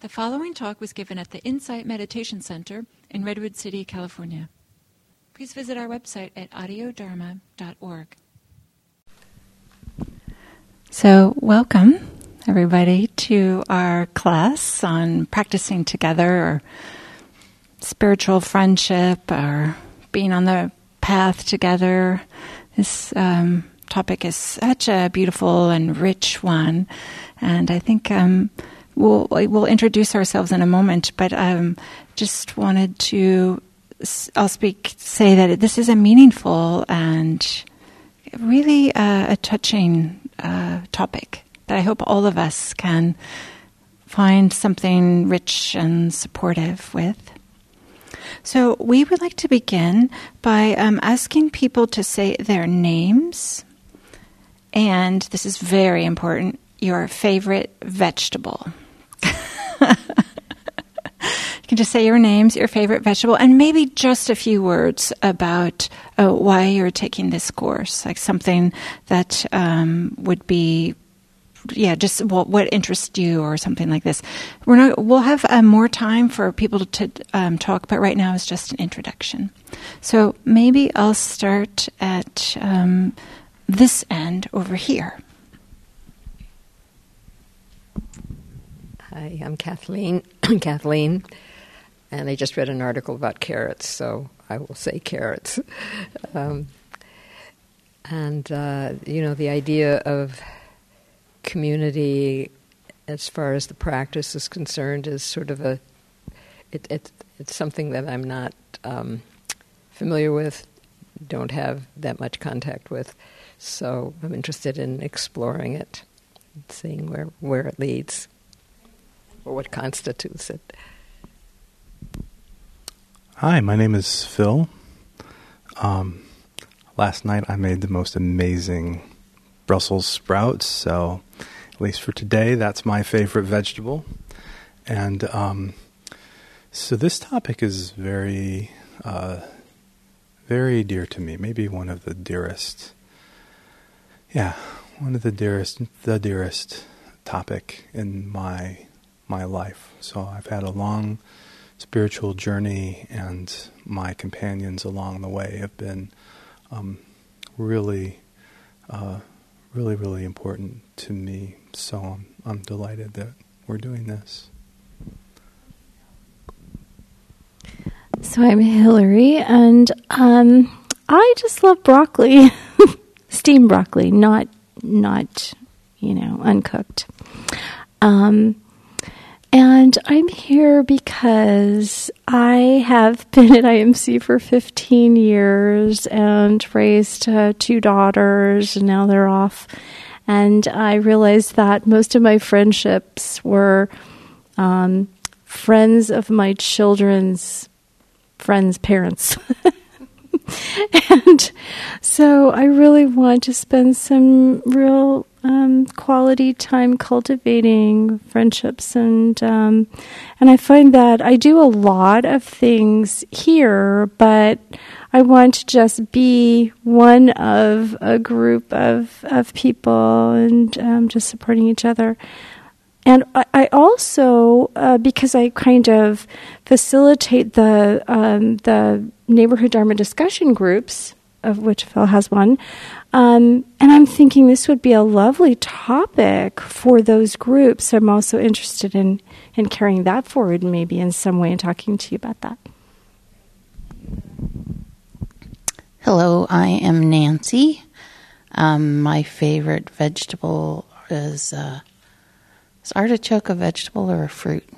The following talk was given at the Insight Meditation Center in Redwood City, California. Please visit our website at audiodharma.org. So, welcome everybody to our class on practicing together or spiritual friendship or being on the path together. This um, topic is such a beautiful and rich one, and I think um, we'll we'll introduce ourselves in a moment. But um, just wanted to I'll speak say that this is a meaningful and really uh, a touching uh, topic that I hope all of us can find something rich and supportive with. So, we would like to begin by um, asking people to say their names, and this is very important your favorite vegetable. you can just say your names, your favorite vegetable, and maybe just a few words about uh, why you're taking this course, like something that um, would be yeah, just what, what interests you or something like this. We're not. We'll have uh, more time for people to um, talk, but right now is just an introduction. So maybe I'll start at um, this end over here. Hi, I'm Kathleen. Kathleen, and I just read an article about carrots, so I will say carrots. Um, and uh, you know, the idea of community, as far as the practice is concerned, is sort of a it, it it's something that I'm not um, familiar with, don't have that much contact with, so I'm interested in exploring it, seeing where where it leads or what constitutes it. Hi, my name is Phil. Um, last night I made the most amazing Brussels sprouts, so at least for today, that's my favorite vegetable. And um, so this topic is very, uh, very dear to me, maybe one of the dearest. Yeah, one of the dearest, the dearest topic in my my life. So I've had a long spiritual journey, and my companions along the way have been um, really, uh, really, really important to me. So I'm, I'm delighted that we're doing this. So I'm Hillary, and um, I just love broccoli, steamed broccoli, not not you know uncooked. Um, and I'm here because I have been at IMC for 15 years and raised uh, two daughters, and now they're off. And I realized that most of my friendships were um, friends of my children's friends' parents. and so I really want to spend some real um, quality time cultivating friendships, and um, and I find that I do a lot of things here, but I want to just be one of a group of of people and um, just supporting each other. And I, also, uh, because I kind of facilitate the um, the neighborhood Dharma discussion groups, of which Phil has one, um, and I'm thinking this would be a lovely topic for those groups. I'm also interested in, in carrying that forward, maybe in some way, and talking to you about that. Hello, I am Nancy. Um, my favorite vegetable is uh, is artichoke a vegetable or a fruit?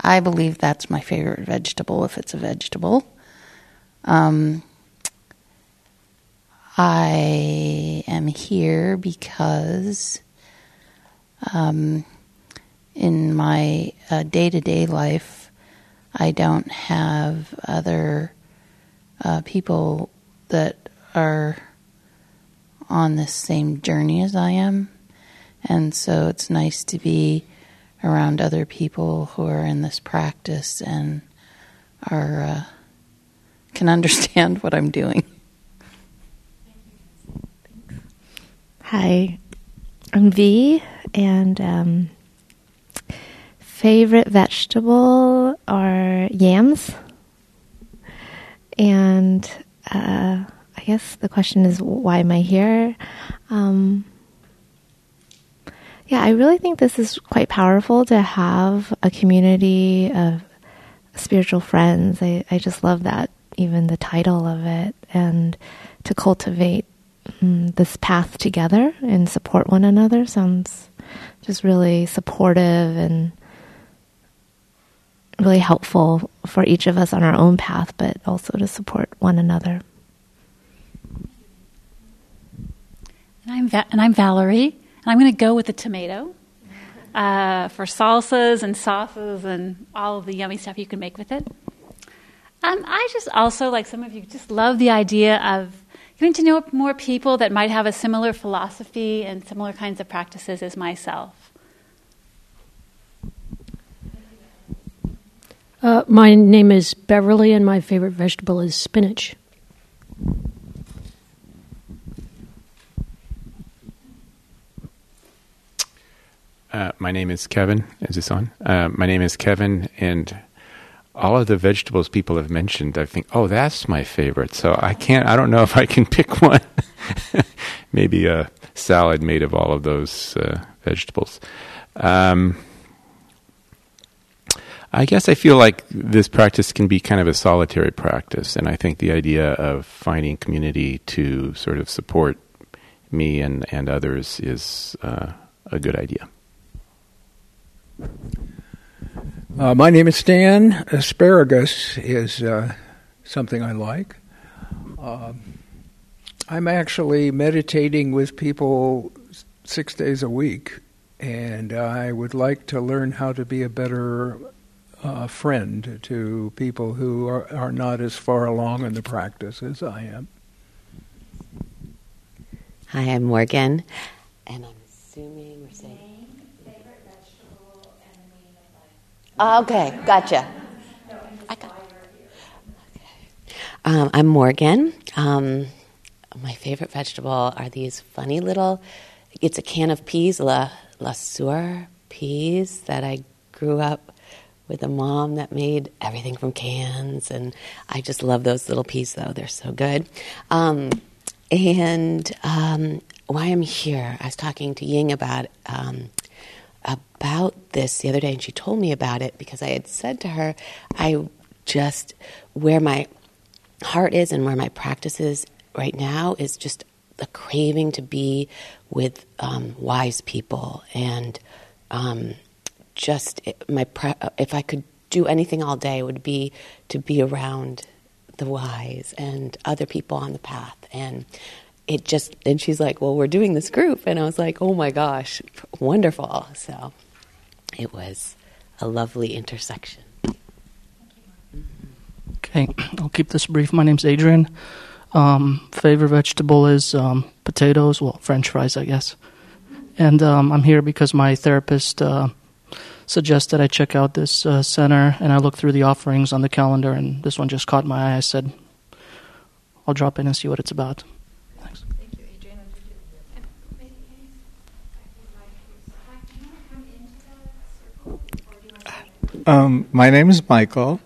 I believe that's my favorite vegetable if it's a vegetable. Um, I am here because um, in my day to day life, I don't have other uh, people that are on the same journey as I am. And so it's nice to be around other people who are in this practice and are uh, can understand what I'm doing. Hi, I'm V, and um, favorite vegetable are yams. And uh, I guess the question is, why am I here? Um, yeah, I really think this is quite powerful to have a community of spiritual friends. I, I just love that, even the title of it, and to cultivate um, this path together and support one another sounds just really supportive and really helpful for each of us on our own path, but also to support one another. And I'm Va- and I'm Valerie, and I'm going to go with the tomato uh, for salsas and sauces and all of the yummy stuff you can make with it. Um, I just also, like some of you, just love the idea of getting to know more people that might have a similar philosophy and similar kinds of practices as myself. Uh, my name is Beverly, and my favorite vegetable is spinach. Uh, my name is Kevin. Is this on? Uh, my name is Kevin, and all of the vegetables people have mentioned, I think, oh, that's my favorite. So I can't. I don't know if I can pick one. Maybe a salad made of all of those uh, vegetables. Um, I guess I feel like this practice can be kind of a solitary practice, and I think the idea of finding community to sort of support me and, and others is uh, a good idea. Uh, my name is Stan. Asparagus is uh, something I like. Uh, I'm actually meditating with people six days a week, and I would like to learn how to be a better uh, friend to people who are, are not as far along in the practice as I am. Hi, I'm Morgan, and I'm assuming we're saying. Oh, okay, gotcha. I got. Okay. Um, I'm Morgan. Um, my favorite vegetable are these funny little. It's a can of peas, la Le Sueur peas that I grew up with a mom that made everything from cans, and I just love those little peas. Though they're so good. Um, and um, why I'm here, I was talking to Ying about um, about this the other day, and she told me about it because I had said to her, I just, where my heart is and where my practice is right now is just the craving to be with um, wise people and um, just my if I could do anything all day would be to be around the wise and other people on the path and it just and she's like well we're doing this group. And i was like oh my gosh wonderful. So it was a lovely intersection. Okay i'll keep this brief. My name's adrian. Um, favorite vegetable is um, potatoes well french fries i guess. And um, i'm here because my therapist uh, suggested i check out this uh, center and i looked through the offerings on the calendar and this one just caught my eye. I said i'll drop in and see what it's about Um, my name is Michael,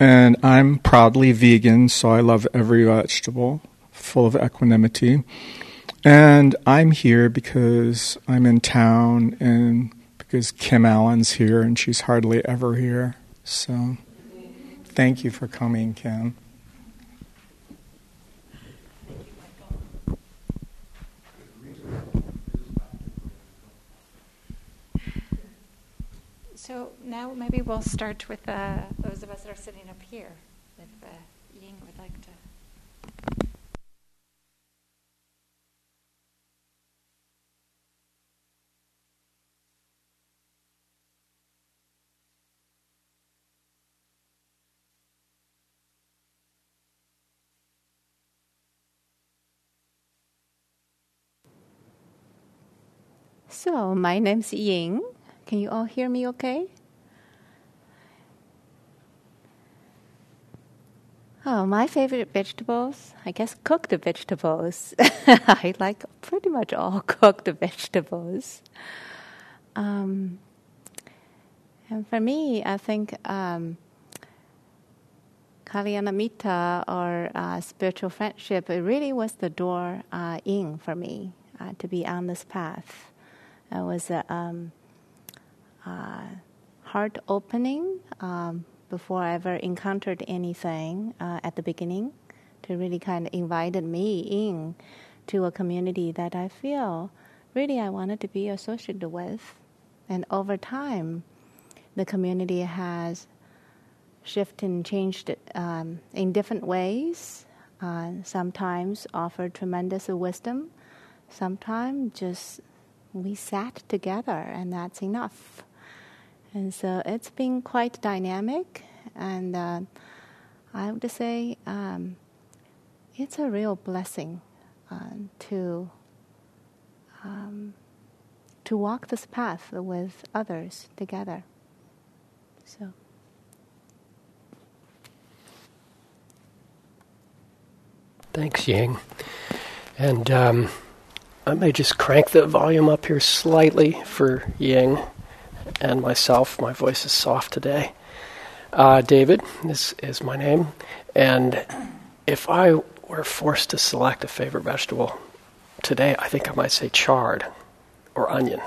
and I'm proudly vegan, so I love every vegetable, full of equanimity. And I'm here because I'm in town and because Kim Allen's here and she's hardly ever here. So thank you for coming, Kim. So now maybe we'll start with uh, those of us that are sitting up here. If uh, Ying would like to. So, my name's Ying. Can you all hear me okay? Oh, my favorite vegetables? I guess cooked vegetables. I like pretty much all cooked vegetables. Um, And for me, I think um, Kalyanamitta or uh, spiritual friendship, it really was the door uh, in for me uh, to be on this path. It was a um, uh, heart opening um, before I ever encountered anything uh, at the beginning to really kind of invited me in to a community that I feel really I wanted to be associated with. And over time, the community has shifted and changed um, in different ways. Uh, sometimes offered tremendous wisdom. Sometimes just we sat together and that's enough. And so it's been quite dynamic, and uh, I would say um, it's a real blessing uh, to um, to walk this path with others together. So. Thanks, Ying. And um, I may just crank the volume up here slightly for Ying and myself. My voice is soft today. Uh, David is, is my name. And if I were forced to select a favorite vegetable today, I think I might say chard or onion.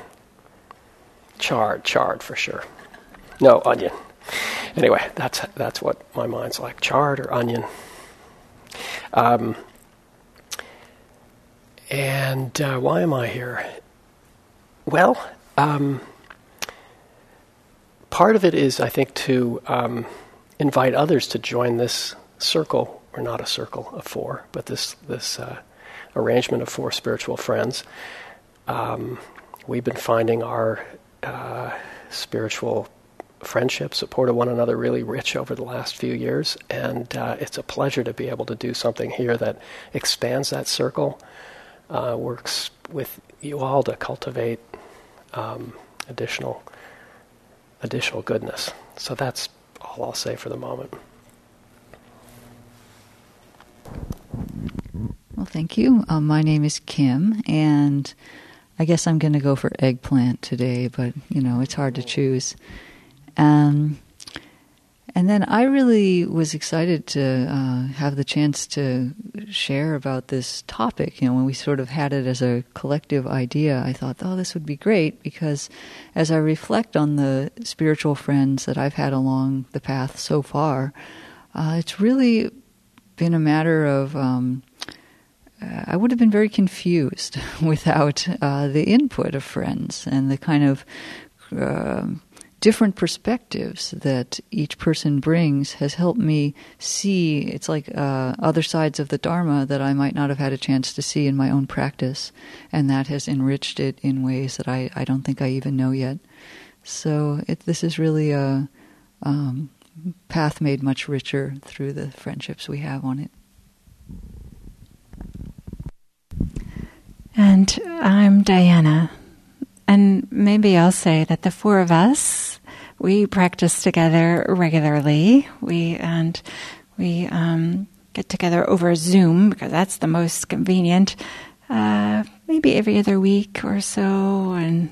Chard, chard for sure. No, onion. Anyway, that's, that's what my mind's like chard or onion. Um, and uh, why am I here? Well, um, part of it is, I think, to um, invite others to join this circle, or not a circle of four, but this this uh, arrangement of four spiritual friends. Um, we've been finding our uh, spiritual friendship, support of one another really rich over the last few years, and uh, it's a pleasure to be able to do something here that expands that circle, uh, works with you all to cultivate um, additional additional goodness. So that's all I'll say for the moment. Well, thank you. Um, my name is Kim, and I guess I'm going to go for eggplant today, but you know it's hard to choose. Um, and then I really was excited to uh, have the chance to share about this topic. You know, when we sort of had it as a collective idea, I thought, oh, this would be great because as I reflect on the spiritual friends that I've had along the path so far, uh, it's really been a matter of. Um, I would have been very confused without uh, the input of friends and the kind of uh, different perspectives that each person brings has helped me see. It's like uh, other sides of the dharma that i might not have had a chance to see in my own practice and that has enriched it in ways that i, I don't think i even know yet. So it, this is really a um, path made much richer through the friendships we have on it. And i'm diana and maybe I'll say that the four of us, we practice together regularly. We and we um, get together over Zoom because that's the most convenient. Uh, maybe every other week or so, and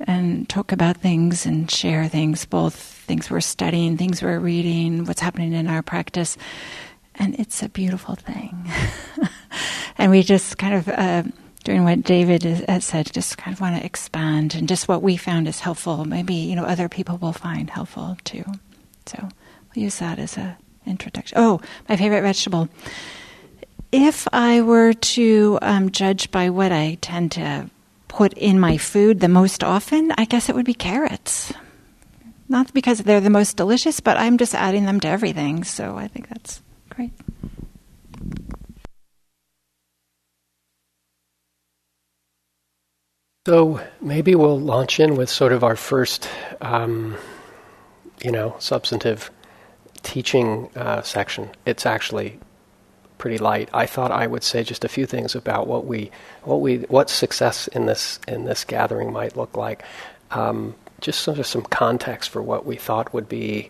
and talk about things and share things, both things we're studying, things we're reading, what's happening in our practice, and it's a beautiful thing. and we just kind of. Uh, doing what David has said, just kind of want to expand and just what we found is helpful. Maybe you know other people will find helpful too. So we'll use that as a introduction. Oh, my favorite vegetable. If I were to um, judge by what I tend to put in my food the most often, I guess it would be carrots. Not because they're the most delicious, but I'm just adding them to everything. So I think that's great. So maybe we'll launch in with sort of our first, um, you know, substantive teaching uh, section. It's actually pretty light. I thought I would say just a few things about what we, what we, what success in this in this gathering might look like. Um, just sort of some context for what we thought would be,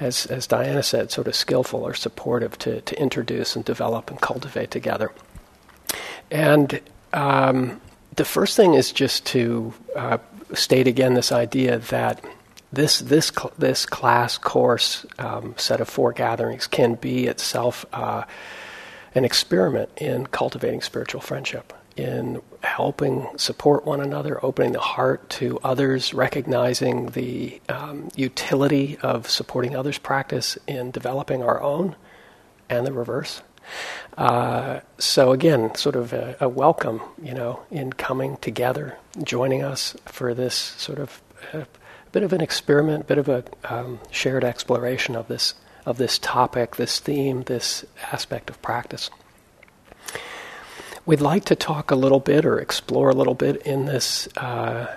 as as Diana said, sort of skillful or supportive to to introduce and develop and cultivate together. And um, the first thing is just to uh, state again this idea that this this cl- this class course um, set of four gatherings can be itself uh, an experiment in cultivating spiritual friendship, in helping support one another, opening the heart to others, recognizing the um, utility of supporting others' practice in developing our own, and the reverse. Uh, so again, sort of a, a, welcome, you know, in coming together, joining us for this sort of a bit of an experiment, bit of a um, shared exploration of this of this topic, this theme, this aspect of practice. We'd like to talk a little bit or explore a little bit in this, uh,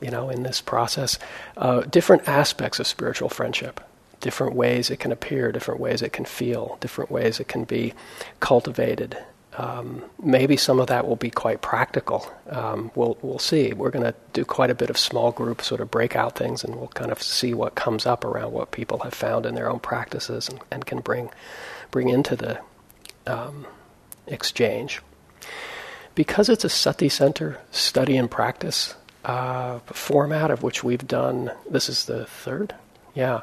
you know, in this process, uh, different aspects of spiritual friendship different ways it can appear, different ways it can feel, different ways it can be cultivated. Um, maybe some of that will be quite practical. Um, we'll we'll see. We're going to do quite a bit of small group sort of breakout things, and we'll kind of see what comes up around what people have found in their own practices and, and can bring bring into the um, exchange. Because it's a sati center study and practice uh, format of which we've done. This is the third yeah.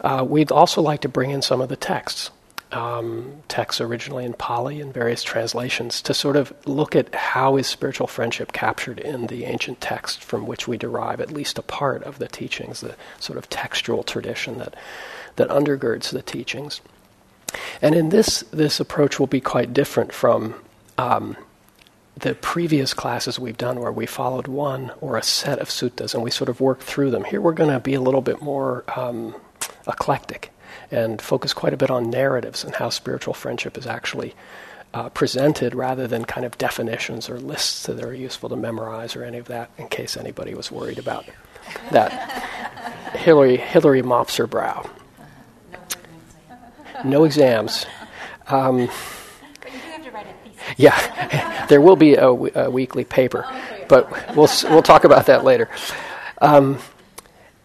Uh, we'd also like to bring in some of the texts, um, texts originally in Pali and various translations, to sort of look at how is spiritual friendship captured in the ancient text from which we derive at least a part of the teachings, the sort of textual tradition that, that undergirds the teachings. And in this, this approach will be quite different from um, the previous classes we've done where we followed one or a set of suttas and we sort of worked through them. Here we're going to be a little bit more um, eclectic and focus quite a bit on narratives and how spiritual friendship is actually uh, presented rather than kind of definitions or lists that are useful to memorize or any of that, in case anybody was worried about that. Hillary, Hillary mops her brow. No exams. Um, yeah, there will be a, a weekly paper, but we'll we'll talk about that later. Um,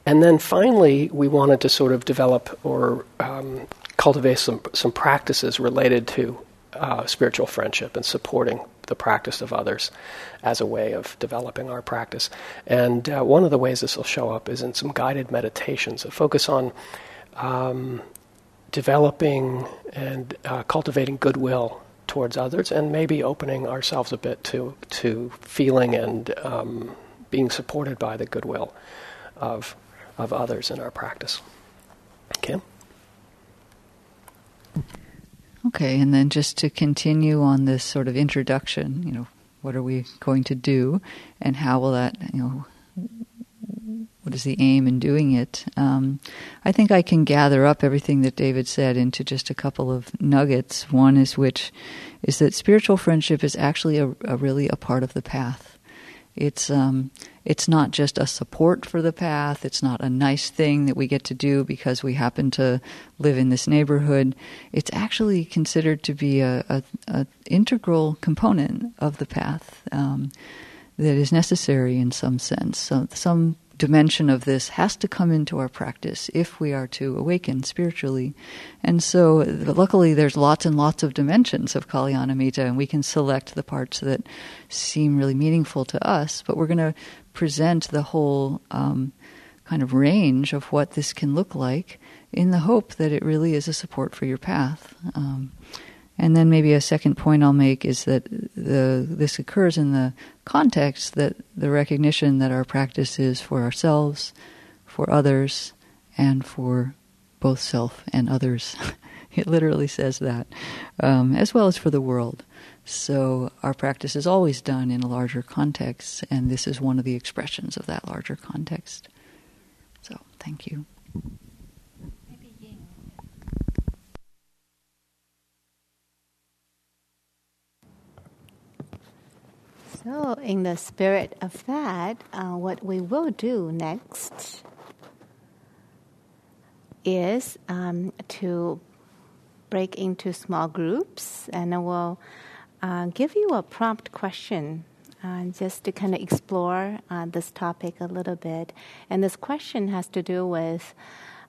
and then finally, we wanted to sort of develop or um, cultivate some some practices related to uh, spiritual friendship and supporting the practice of others as a way of developing our practice. And uh, one of the ways this will show up is in some guided meditations that focus on um, developing and uh, cultivating goodwill towards others, and maybe opening ourselves a bit to to feeling and um, being supported by the goodwill of of others in our practice. Kim. Okay, and then just to continue on this sort of introduction, you know, what are we going to do, and how will that, you know, what is the aim in doing it? Um, I think I can gather up everything that David said into just a couple of nuggets. One is which is that spiritual friendship is actually a, a really a part of the path. It's um, it's not just a support for the path. It's not a nice thing that we get to do because we happen to live in this neighborhood. It's actually considered to be a, a, a integral component of the path. Um, that is necessary in some sense. So some dimension of this has to come into our practice if we are to awaken spiritually. And so, luckily, there's lots and lots of dimensions of Kalyanamitta, and we can select the parts that seem really meaningful to us. But we're going to present the whole um, kind of range of what this can look like in the hope that it really is a support for your path. Um, and then maybe a second point I'll make is that the, this occurs in the context that the recognition that our practice is for ourselves, for others, and for both self and others. it literally says that, um, as well as for the world. So our practice is always done in a larger context, and this is one of the expressions of that larger context. So, thank you. So, in the spirit of that, uh, what we will do next is um, to break into small groups and I will uh, give you a prompt question uh, just to kind of explore uh, this topic a little bit. And this question has to do with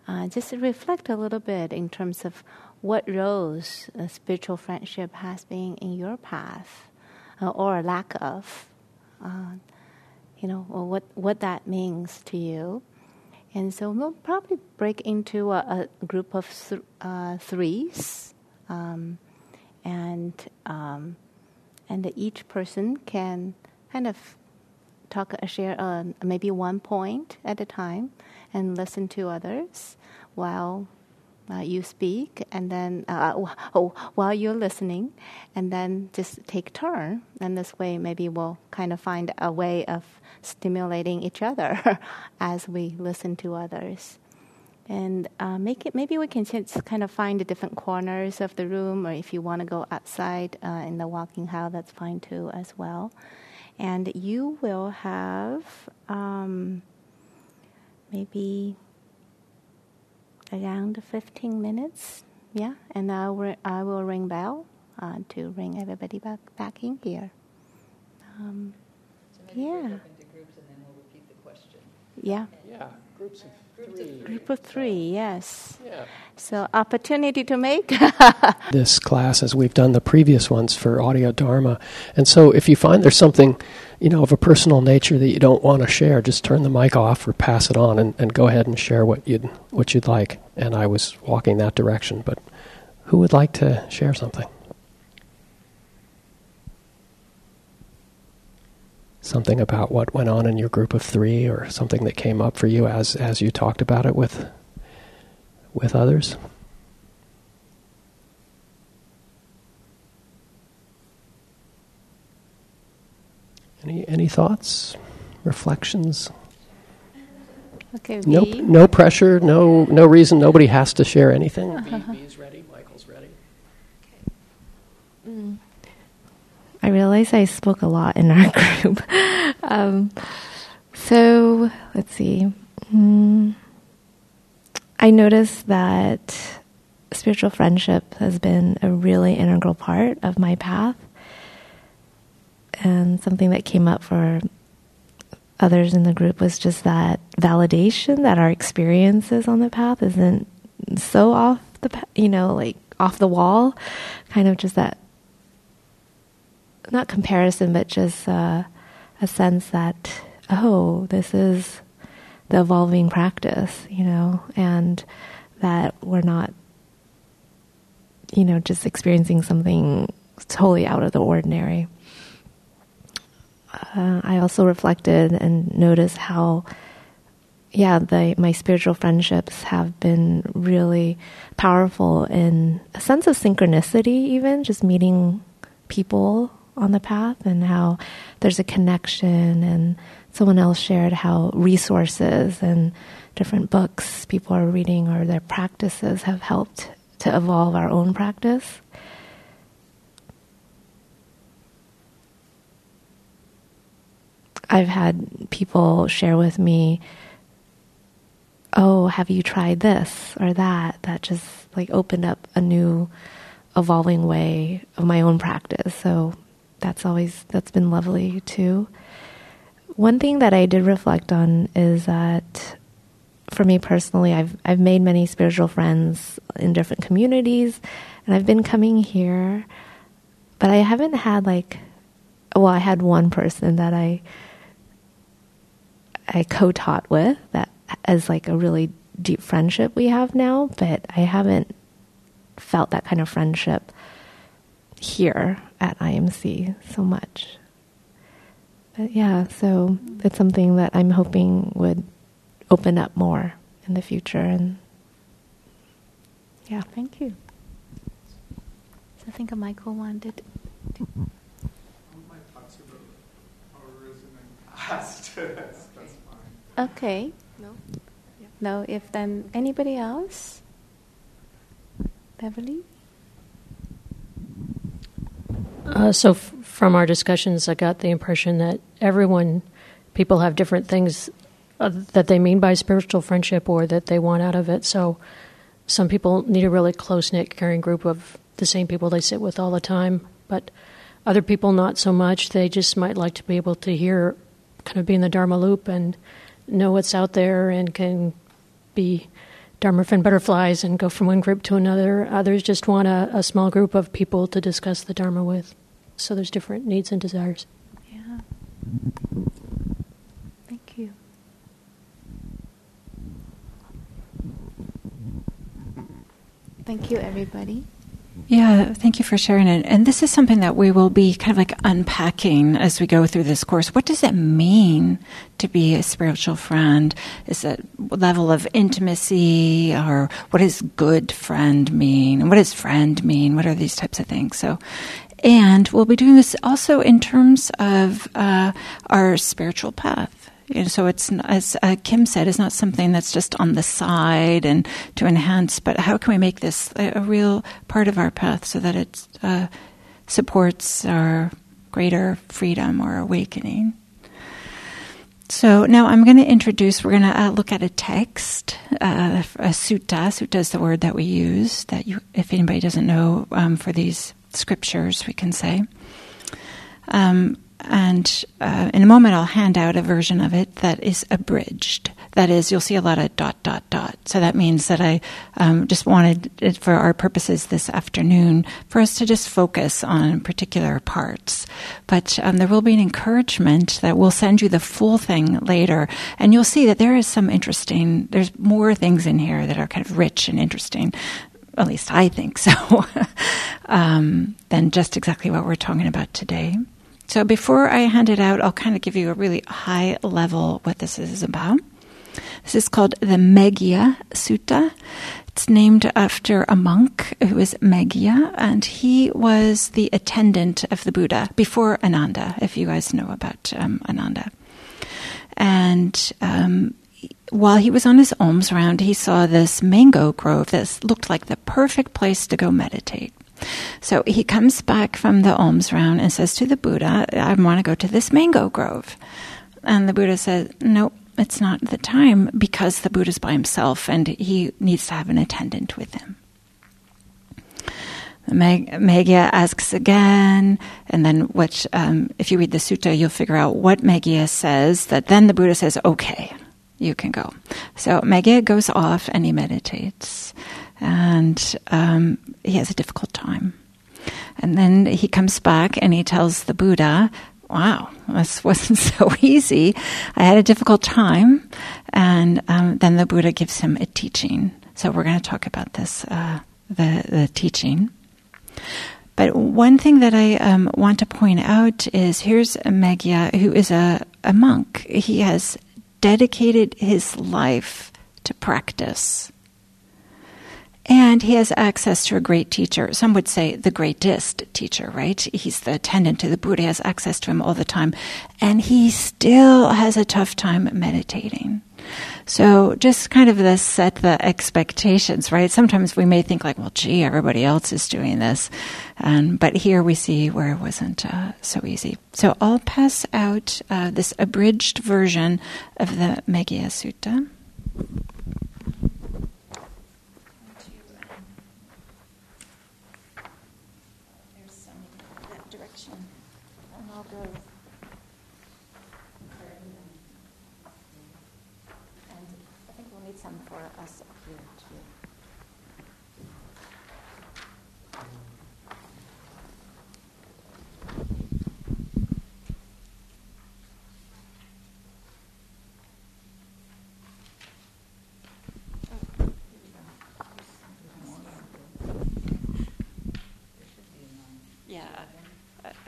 uh, just reflect a little bit in terms of what roles spiritual friendship has been in your path uh, or lack of, uh, you know, what what that means to you, And so we'll probably break into a, a group of th- uh, threes, um, and um, and each person can kind of talk, uh, share uh, maybe one point at a time, and listen to others while uh, you speak, and then uh, oh, while you're listening, and then just take turn. And this way, maybe we'll kind of find a way of stimulating each other as we listen to others. And uh, make it. Maybe we can just kind of find the different corners of the room, or if you want to go outside uh, in the walking hall, that's fine too as well. And you will have um, maybe around 15 minutes. Yeah, and I will, I will ring bell uh, to ring everybody back back in here. Um, yeah. Yeah. Yeah, groups of three. Group of three, yes. Yeah. So opportunity to make. this class as we've done the previous ones for audio dharma. And so if you find there's something, you know, of a personal nature that you don't want to share, just turn the mic off or pass it on and, and go ahead and share what you'd what you'd like. And I was walking that direction, but who would like to share something? Something about what went on in your group of three or something that came up for you as as you talked about it with with others? Any any thoughts? Reflections? Okay no no pressure no no reason. Nobody has to share anything. B, B's ready. Michael's ready. Mm. I realize I spoke a lot in our group. um, so let's see. Mm, I noticed that spiritual friendship has been a really integral part of my path, and something that came up for others in the group was just that validation that our experiences on the path isn't so off the you know like off the wall, kind of just that not comparison, but just uh, a sense that oh, this is the evolving practice, you know, and that we're not, you know, just experiencing something totally out of the ordinary. Uh, I also reflected and noticed how, yeah, the, my spiritual friendships have been really powerful in a sense of synchronicity, even just meeting people on the path and how there's a connection and someone else shared how resources and different books people are reading or their practices have helped to evolve our own practice. I've had people share with me, oh, have you tried this or that? That just like opened up a new evolving way of my own practice. So that's always that's been lovely too. One thing that I did reflect on is that for me personally, I've I've made many spiritual friends in different communities, and I've been coming here, but I haven't had like, well, I had one person that I I co-taught with that as like a really deep friendship we have now, but I haven't felt that kind of friendship here at IMC so much. But yeah, so it's something that I'm hoping would open up more in the future and yeah. Thank you. So I think Michael wanted to. My talks past. that's, that's fine. Okay. No. No. If then anybody else, Beverly. Uh, so, f- from our discussions, I got the impression that everyone, people have different things uh, that they mean by spiritual friendship or that they want out of it. So, some people need a really close knit, caring group of the same people they sit with all the time, but other people not so much. They just might like to be able to hear, kind of be in the Dharma loop and know what's out there and can be Dharma Dharmafin butterflies and go from one group to another. Uh, Others just want a, a small group of people to discuss the Dharma with. So there's different needs and desires. Yeah. Thank you. Thank you, everybody. Yeah, thank you for sharing it. And this is something that we will be kind of like unpacking as we go through this course. What does it mean to be a spiritual friend? Is it level of intimacy or what does good friend mean? And what does friend mean? What are these types of things? So, and we'll be doing this also in terms of uh, our spiritual path. And so it's, as uh, Kim said, it's not something that's just on the side and to enhance, but how can we make this a, a real part of our path so that it uh, supports our greater freedom or awakening? So now I'm going to introduce, we're going to uh, look at a text, uh, a sutta. Sutta is the word that we use, that you, if anybody doesn't know um, for these scriptures, we can say. Um, and uh, in a moment, I'll hand out a version of it that is abridged. That is, you'll see a lot of dot, dot, dot. So that means that I um, just wanted, it for our purposes this afternoon, for us to just focus on particular parts. But um, there will be an encouragement that we'll send you the full thing later. And you'll see that there is some interesting, there's more things in here that are kind of rich and interesting at least I think so, um, than just exactly what we're talking about today. So before I hand it out, I'll kind of give you a really high level what this is about. This is called the Meghiya Sutta. It's named after a monk who was Meghiya, and he was the attendant of the Buddha before Ananda, if you guys know about um, Ananda. And um, while he was on his alms round, he saw this mango grove that looked like the perfect place to go meditate. So he comes back from the alms round and says to the Buddha, I want to go to this mango grove. And the Buddha says, Nope, it's not the time because the Buddha's by himself and he needs to have an attendant with him. Meghiya asks again, and then which, um, if you read the sutta, you'll figure out what Meghiya says. That then the Buddha says, "Okay, you can go." So Meghiya goes off and he meditates and um, he has a difficult time. And then he comes back and he tells the Buddha, Wow, this wasn't so easy. I had a difficult time. And um, then the Buddha gives him a teaching. So we're going to talk about this, uh, the, the teaching. But one thing that I um, want to point out is here's a Meghiya who is a, a monk. He has dedicated his life to practice. And he has access to a great teacher. Some would say the greatest teacher, right? He's the attendant to the Buddha, has access to him all the time. And he still has a tough time meditating. So just kind of the set the expectations, right? Sometimes we may think like, well, gee, everybody else is doing this. Um, but here we see where it wasn't uh, so easy. So I'll pass out uh, this abridged version of the Meghiya Sutta.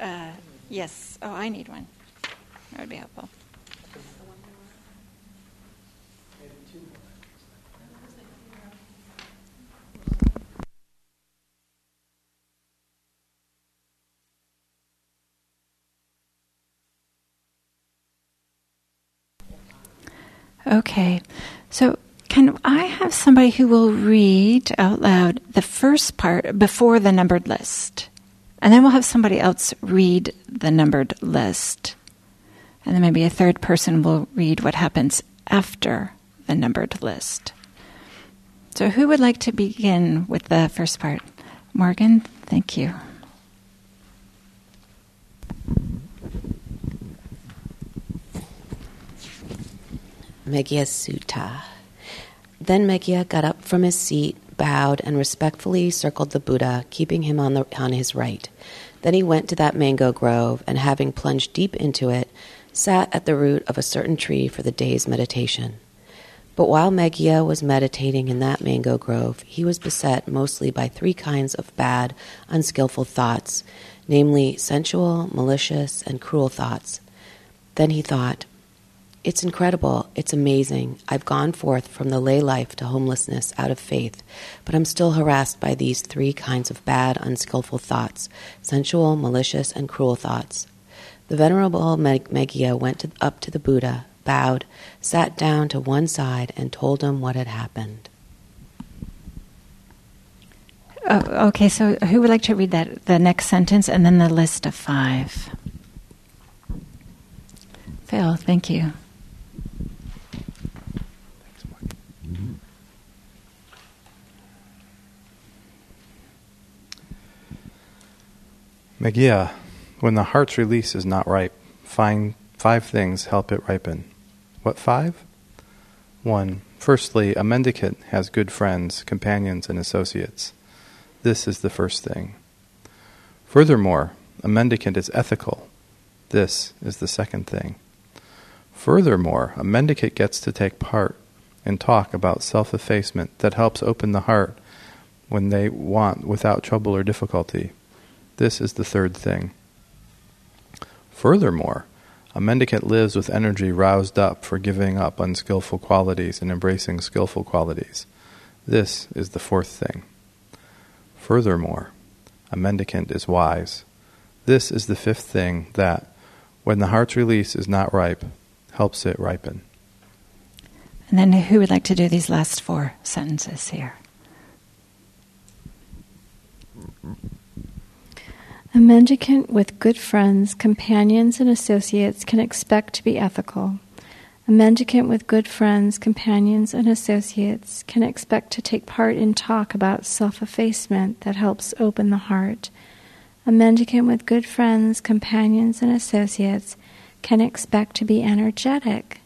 Uh, yes. Oh, I need one. That would be helpful. Okay, so can I have somebody who will read out loud the first part before the numbered list? And then we'll have somebody else read the numbered list. And then maybe a third person will read what happens after the numbered list. So, who would like to begin with the first part? Morgan, thank you. Meghiya Sutta. Then Meghiya got up from his seat bowed, and respectfully circled the Buddha, keeping him on, the, on his right. Then he went to that mango grove, and having plunged deep into it, sat at the root of a certain tree for the day's meditation. But while Meghiya was meditating in that mango grove, he was beset mostly by three kinds of bad, unskillful thoughts, namely sensual, malicious, and cruel thoughts. Then he thought, It's incredible, it's amazing. I've gone forth from the lay life to homelessness out of faith, but I'm still harassed by these three kinds of bad, unskillful thoughts sensual, malicious, and cruel thoughts. The Venerable Meg- Meghiya went to, up to the Buddha, bowed, sat down to one side, and told him what had happened. Oh, okay, so who would like to read that the next sentence and then the list of five? Phil, thank you. Meghiya, when the heart's release is not ripe, find five things help it ripen. What five? One. Firstly, a mendicant has good friends, companions, and associates. This is the first thing. Furthermore, a mendicant is ethical. This is the second thing. Furthermore, a mendicant gets to take part in talk about self effacement that helps open the heart when they want without trouble or difficulty. This is the third thing. Furthermore, a mendicant lives with energy roused up for giving up unskillful qualities and embracing skillful qualities. This is the fourth thing. Furthermore, a mendicant is wise. This is the fifth thing that, when the heart's release is not ripe, helps it ripen. And then who would like to do these last four sentences here? A mendicant with good friends, companions, and associates can expect to be ethical. A mendicant with good friends, companions, and associates can expect to take part in talk about self effacement that helps open the heart. A mendicant with good friends, companions, and associates can expect to be energetic.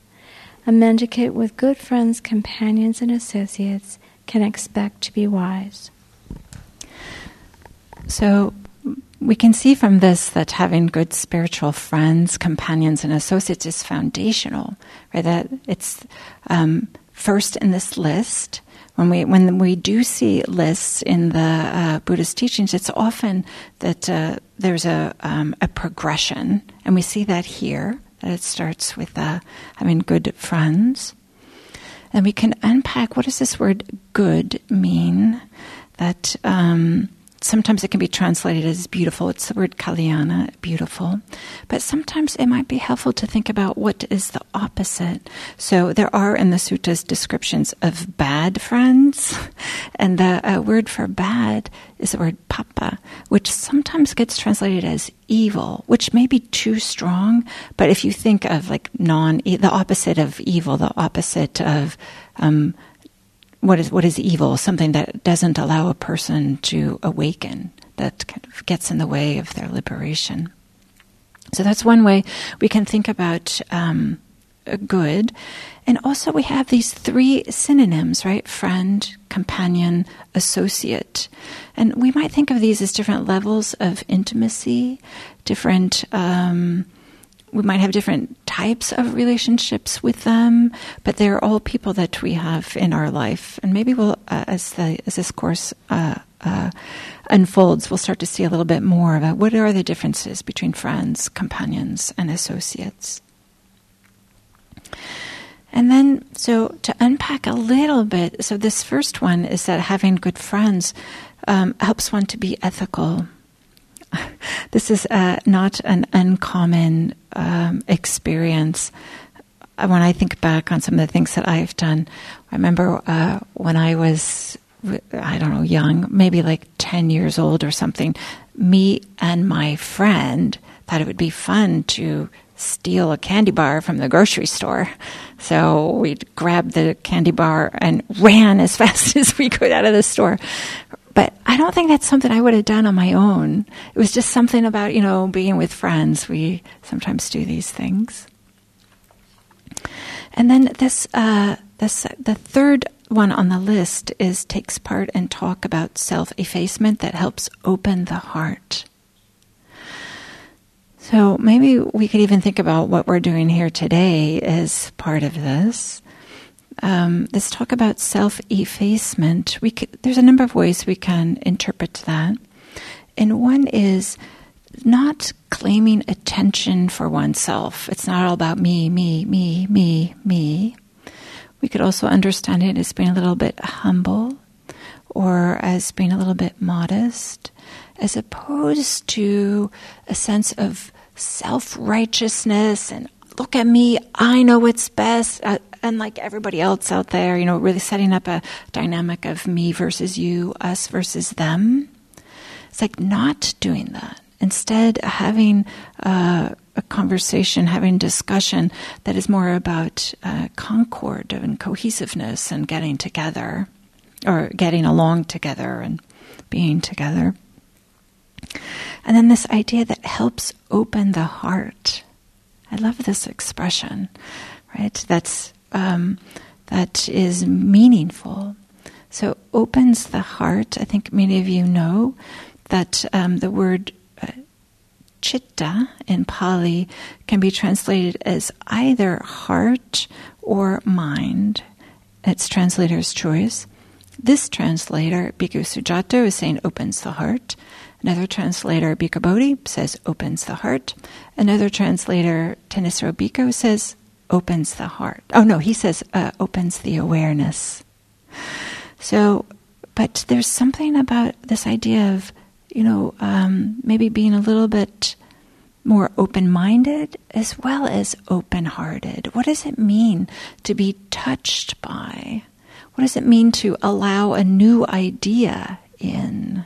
A mendicant with good friends, companions, and associates can expect to be wise. So we can see from this that having good spiritual friends, companions, and associates is foundational, right? That it's um, first in this list. When we when we do see lists in the uh, Buddhist teachings, it's often that uh, there's a um, a progression, and we see that here. That it starts with uh, having good friends, and we can unpack what does this word "good" mean. That um, sometimes it can be translated as beautiful. It's the word kalyana, beautiful. But sometimes it might be helpful to think about what is the opposite. So there are in the suttas descriptions of bad friends, and the uh, word for bad is the word papa, which sometimes gets translated as evil, which may be too strong. But if you think of like non, the opposite of evil, the opposite of um, what is what is evil? Something that doesn't allow a person to awaken, that kind of gets in the way of their liberation. So that's one way we can think about um, good. And also, we have these three synonyms, right? Friend, companion, associate. And we might think of these as different levels of intimacy, different. Um, we might have different types of relationships with them, but they're all people that we have in our life. And maybe we'll, uh, as the as this course uh, uh, unfolds, we'll start to see a little bit more about what are the differences between friends, companions, and associates. And then, so to unpack a little bit, so this first one is that having good friends um, helps one to be ethical. This is uh, not an uncommon um, experience. Uh, when I think back on some of the things that I've done, I remember uh, when I was, I don't know, young, maybe like 10 years old or something, me and my friend thought it would be fun to steal a candy bar from the grocery store. So we grabbed the candy bar and ran as fast as we could out of the store. But I don't think that's something I would have done on my own. It was just something about, you know, being with friends. We sometimes do these things. And then this, uh, this, the third one on the list is takes part and talk about self effacement that helps open the heart. So maybe we could even think about what we're doing here today as part of this. Um, this talk about self effacement, we could, there's a number of ways we can interpret that. And one is not claiming attention for oneself. It's not all about me, me, me, me, me. We could also understand it as being a little bit humble or as being a little bit modest, as opposed to a sense of self righteousness and look at me, I know what's best. Uh, unlike everybody else out there, you know, really setting up a dynamic of me versus you, us versus them. It's like not doing that. Instead, having uh, a conversation, having discussion that is more about uh, concord and cohesiveness and getting together or getting along together and being together. And then this idea that helps open the heart. I love this expression, right? That's um, that is meaningful. So opens the heart. I think many of you know that um, the word uh, chitta in Pali can be translated as either heart or mind. It's translator's choice. This translator, Bhikkhu Sujato, is saying opens the heart. Another translator, Bhikkhu Bodhi, says opens the heart. Another translator, Thanissaro Bhikkhu, says opens the heart. Oh no, he says uh, opens the awareness. So, but there's something about this idea of, you know, um, maybe being a little bit more open minded as well as open hearted. What does it mean to be touched by? What does it mean to allow a new idea in?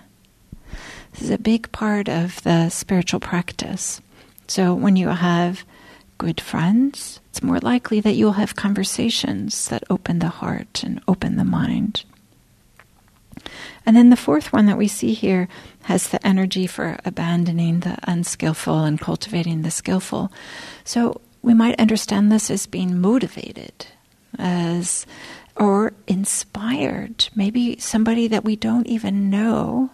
This is a big part of the spiritual practice. So when you have good friends, it's more likely that you'll have conversations that open the heart and open the mind. And then the fourth one that we see here has the energy for abandoning the unskillful and cultivating the skillful. So we might understand this as being motivated, as or inspired. Maybe somebody that we don't even know,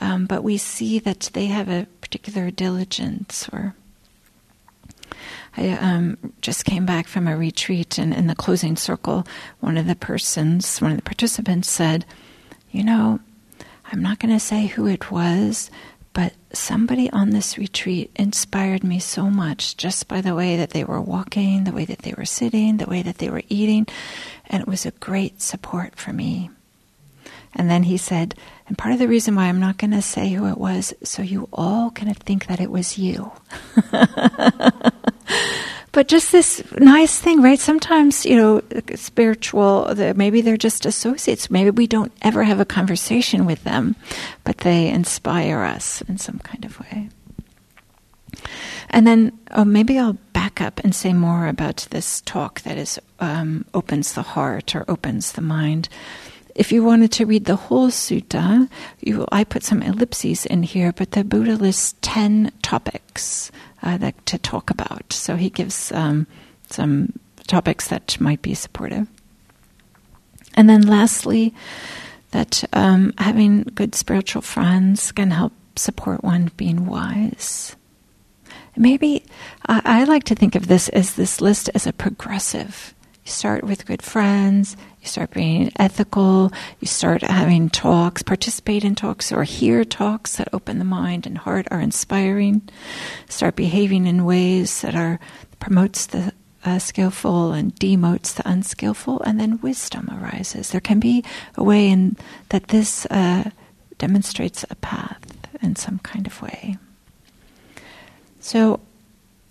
um, but we see that they have a particular diligence or I um, just came back from a retreat, and in the closing circle, one of the persons, one of the participants said, You know, I'm not going to say who it was, but somebody on this retreat inspired me so much just by the way that they were walking, the way that they were sitting, the way that they were eating, and it was a great support for me. And then he said, and part of the reason why I'm not going to say who it was, so you all of think that it was you. but just this nice thing, right? Sometimes, you know, spiritual, maybe they're just associates. Maybe we don't ever have a conversation with them, but they inspire us in some kind of way. And then oh, maybe I'll back up and say more about this talk that is um, opens the heart or opens the mind. If you wanted to read the whole sutta, you, I put some ellipses in here, but the Buddha lists 10 topics uh, that, to talk about. So he gives um, some topics that might be supportive. And then lastly, that um, having good spiritual friends can help support one being wise. Maybe uh, I like to think of this as this list as a progressive. You start with good friends, you start being ethical, you start having talks, participate in talks or hear talks that open the mind and heart are inspiring, start behaving in ways that are promotes the uh, skillful and demotes the unskillful, and then wisdom arises. There can be a way in that this uh, demonstrates a path in some kind of way. So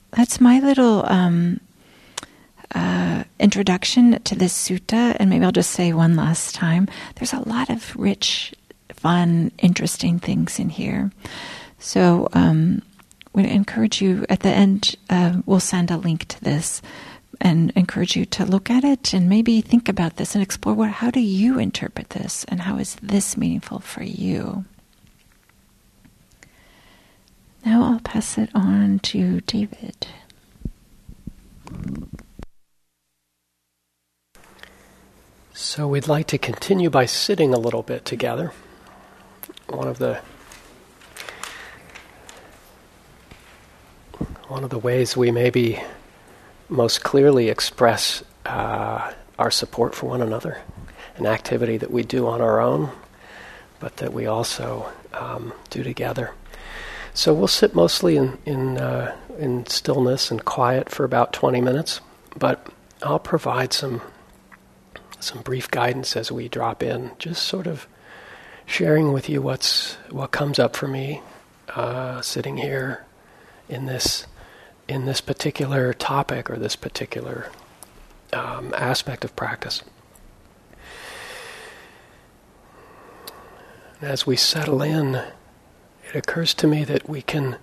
that's my little um, uh, introduction to this sutta, and maybe I'll just say one last time. There's a lot of rich, fun, interesting things in here. So, um, would encourage you at the end. Uh, we'll send a link to this and encourage you to look at it and maybe think about this and explore what. How do you interpret this, and how is this meaningful for you? Now I'll pass it on to David. So we'd like to continue by sitting a little bit together. One of the one of the ways we maybe most clearly express uh, our support for one another, an activity that we do on our own, but that we also um, do together. So we'll sit mostly in in, uh, in stillness and quiet for about 20 minutes, but I'll provide some some brief guidance as we drop in, just sort of sharing with you what's what comes up for me uh, sitting here in this in this particular topic or this particular um, aspect of practice. And as we settle in, it occurs to me that we can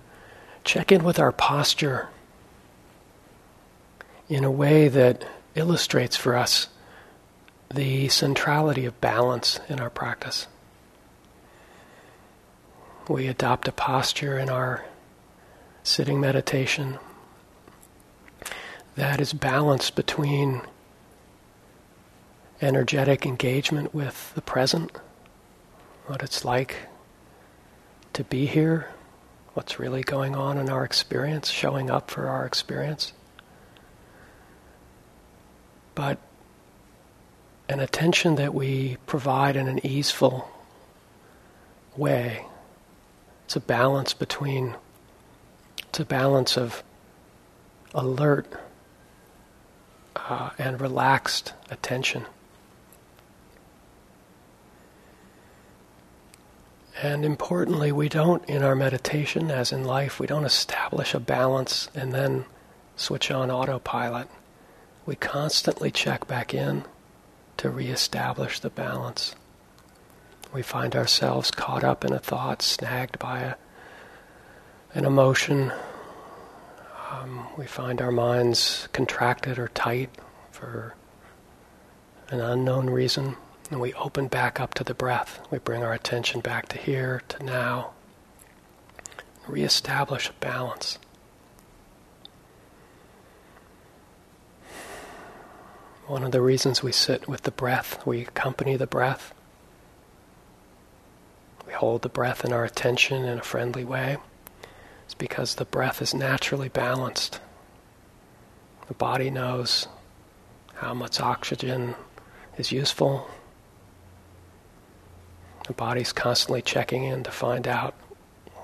check in with our posture in a way that illustrates for us the centrality of balance in our practice. We adopt a posture in our sitting meditation that is balanced between energetic engagement with the present, what it's like to be here, what's really going on in our experience, showing up for our experience. But an attention that we provide in an easeful way. It's a balance between, it's a balance of alert uh, and relaxed attention. And importantly, we don't, in our meditation, as in life, we don't establish a balance and then switch on autopilot. We constantly check back in to reestablish the balance. We find ourselves caught up in a thought, snagged by a, an emotion, um, we find our minds contracted or tight for an unknown reason, and we open back up to the breath. We bring our attention back to here, to now, reestablish balance. One of the reasons we sit with the breath, we accompany the breath. We hold the breath in our attention in a friendly way. It's because the breath is naturally balanced. The body knows how much oxygen is useful. The body's constantly checking in to find out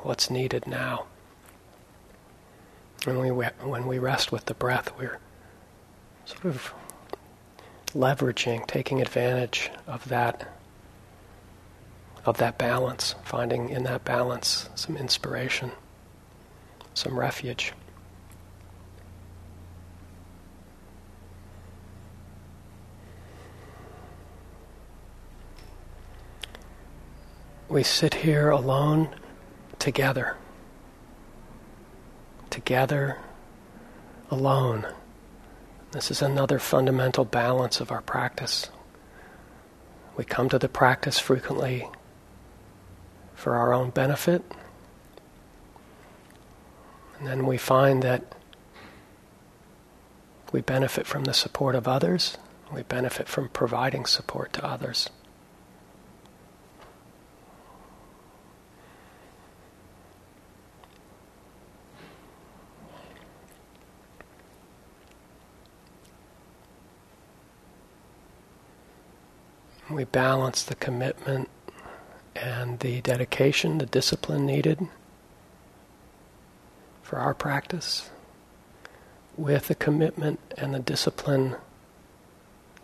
what's needed now. When we, when we rest with the breath, we're sort of leveraging, taking advantage of that of that balance, finding in that balance some inspiration some refuge. We sit here alone together. Together, alone. This is another fundamental balance of our practice. We come to the practice frequently for our own benefit and then we find that we benefit from the support of others, we benefit from providing support to others. We balance the commitment and the dedication, the discipline needed for our practice with the commitment and the discipline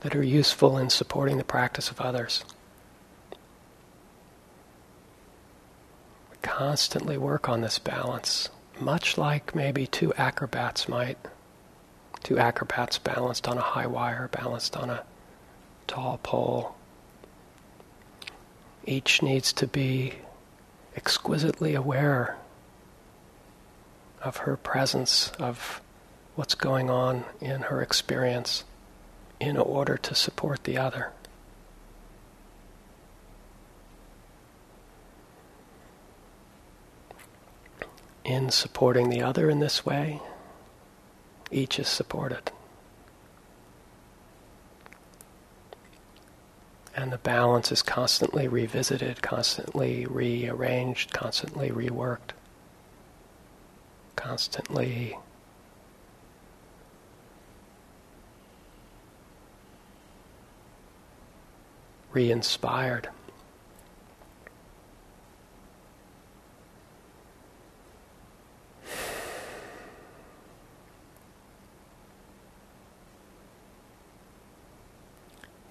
that are useful in supporting the practice of others. We constantly work on this balance, much like maybe two acrobats might. Two acrobats balanced on a high wire, balanced on a tall pole. Each needs to be exquisitely aware of her presence, of what's going on in her experience, in order to support the other. In supporting the other in this way, each is supported. and the balance is constantly revisited, constantly rearranged, constantly reworked, constantly re inspired.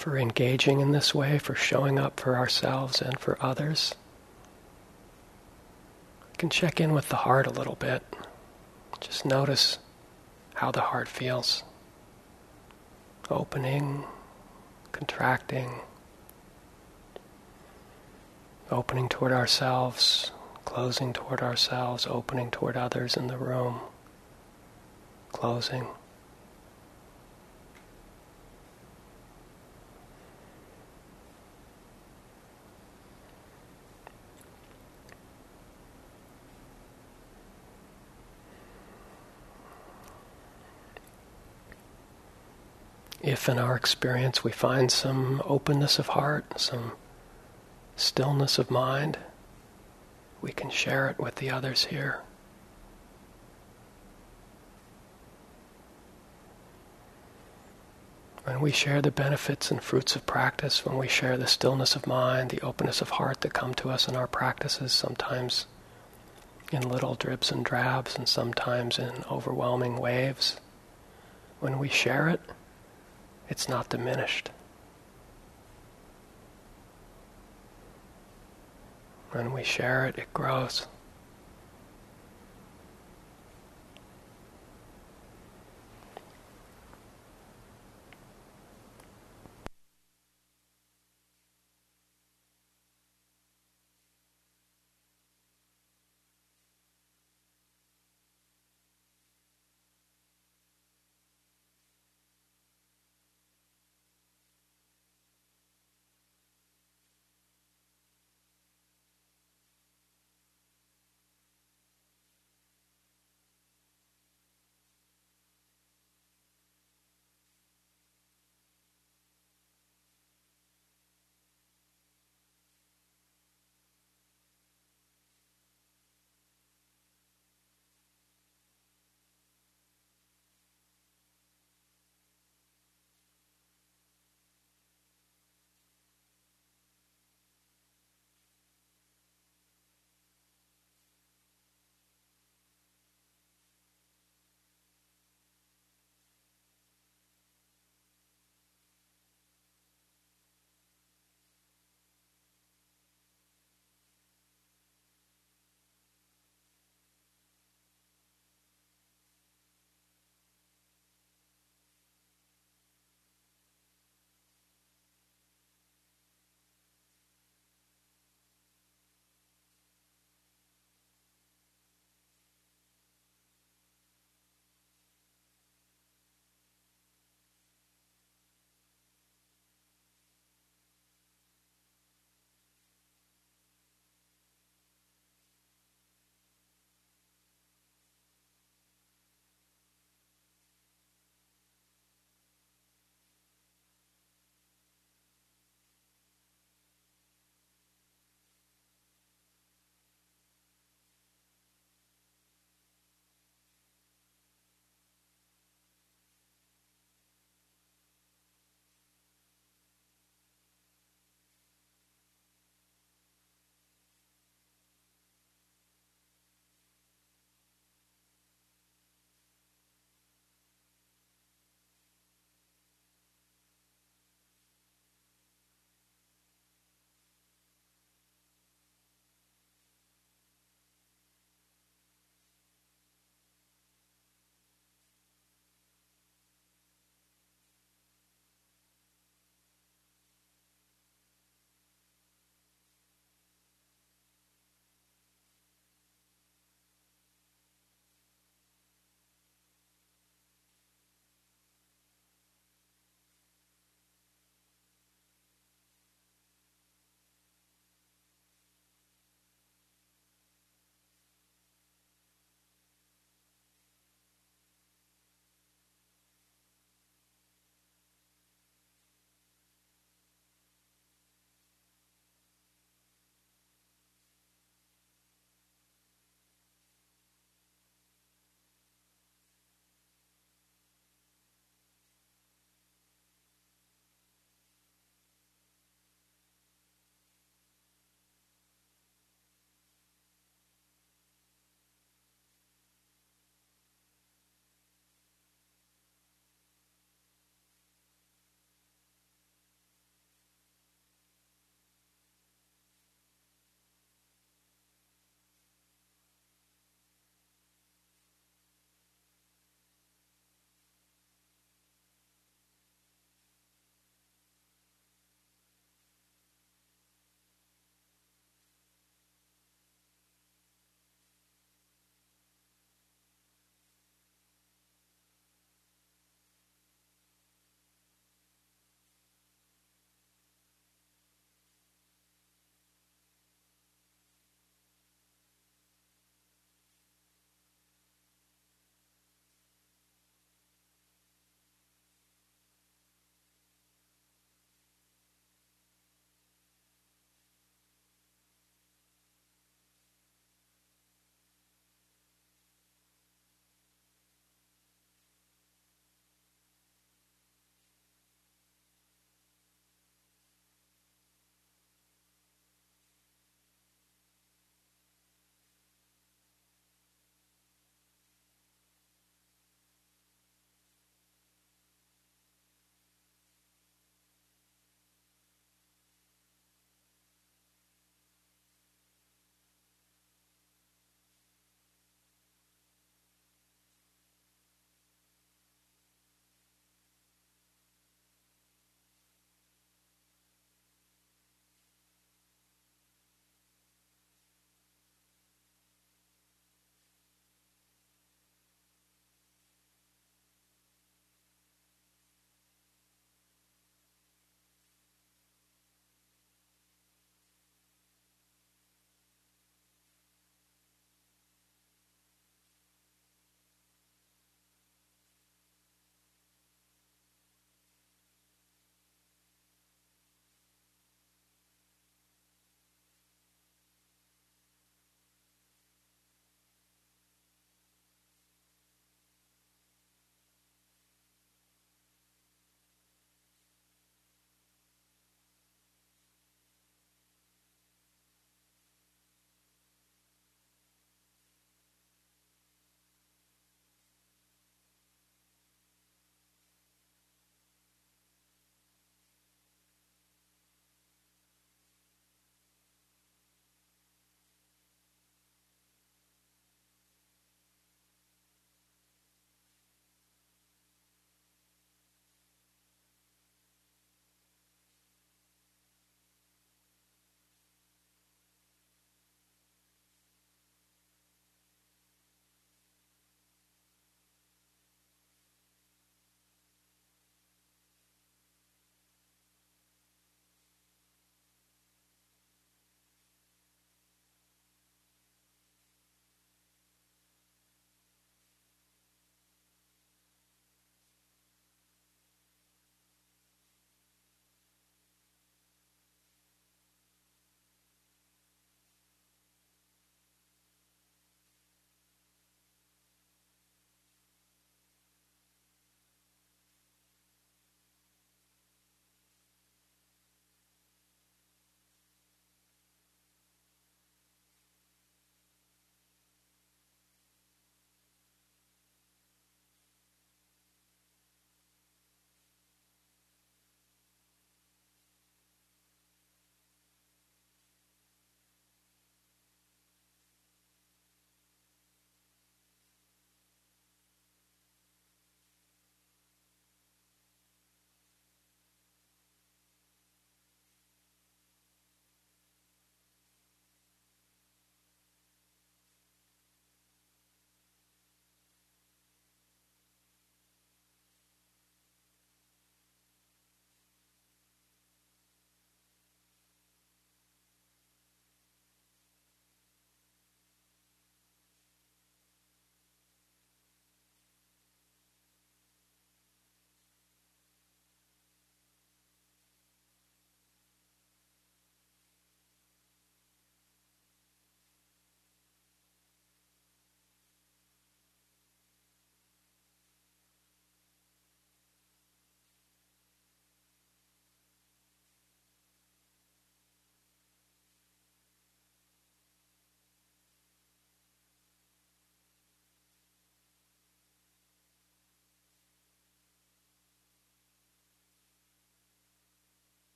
For engaging in this way, for showing up for ourselves and for others. We can check in with the heart a little bit. Just notice how the heart feels. Opening, contracting, opening toward ourselves, closing toward ourselves, opening toward others in the room, closing. If in our experience we find some openness of heart, some stillness of mind, we can share it with the others here. When we share the benefits and fruits of practice, when we share the stillness of mind, the openness of heart that come to us in our practices, sometimes in little drips and drabs, and sometimes in overwhelming waves, when we share it, it's not diminished. When we share it, it grows.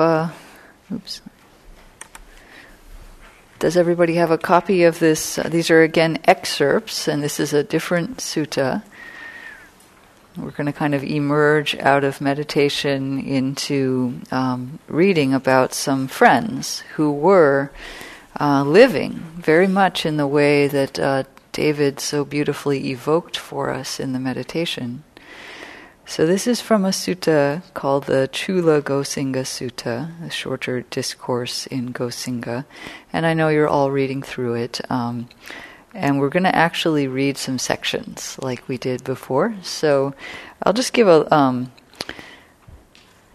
Oops. Does everybody have a copy of this? Uh, these are again excerpts, and this is a different sutta. We're going to kind of emerge out of meditation into um, reading about some friends who were uh, living very much in the way that uh, David so beautifully evoked for us in the meditation. So, this is from a sutta called the Chula Gosinga Sutta, a shorter discourse in Gosinga. And I know you're all reading through it. Um, and we're going to actually read some sections like we did before. So, I'll just give a. Um,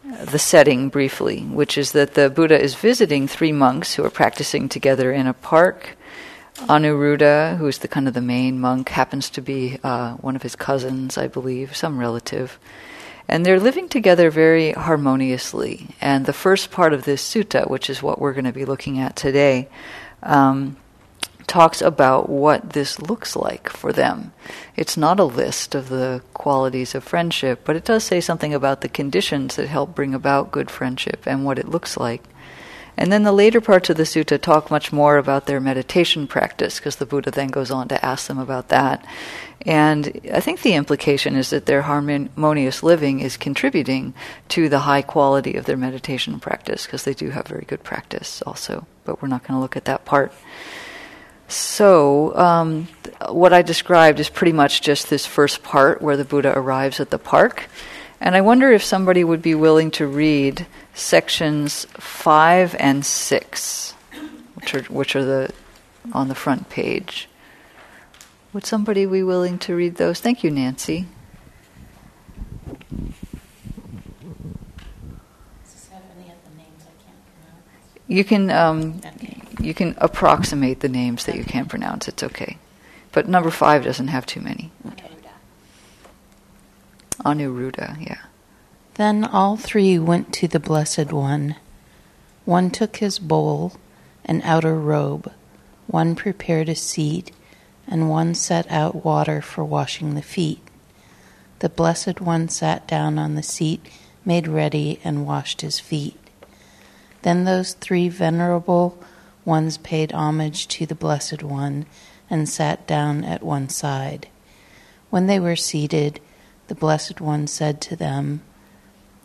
the setting briefly, which is that the Buddha is visiting three monks who are practicing together in a park Anuruddha, who is the kind of the main monk, happens to be uh, one of his cousins, I believe, some relative. And they're living together very harmoniously. And the first part of this sutta, which is what we're going to be looking at today, um, talks about what this looks like for them. It's not a list of the qualities of friendship, but it does say something about the conditions that help bring about good friendship and what it looks like. And then the later parts of the sutta talk much more about their meditation practice, because the Buddha then goes on to ask them about that. And I think the implication is that their harmonious living is contributing to the high quality of their meditation practice, because they do have very good practice also. But we're not going to look at that part. So, um, what I described is pretty much just this first part where the Buddha arrives at the park. And I wonder if somebody would be willing to read sections five and six, which are which are the on the front page. Would somebody be willing to read those? Thank you, Nancy. You can um, okay. you can approximate the names that okay. you can't pronounce. It's okay, but number five doesn't have too many. Okay. Anuruddha, yeah. Then all three went to the Blessed One. One took his bowl, an outer robe, one prepared a seat, and one set out water for washing the feet. The Blessed One sat down on the seat made ready and washed his feet. Then those three venerable ones paid homage to the Blessed One and sat down at one side. When they were seated, the Blessed One said to them,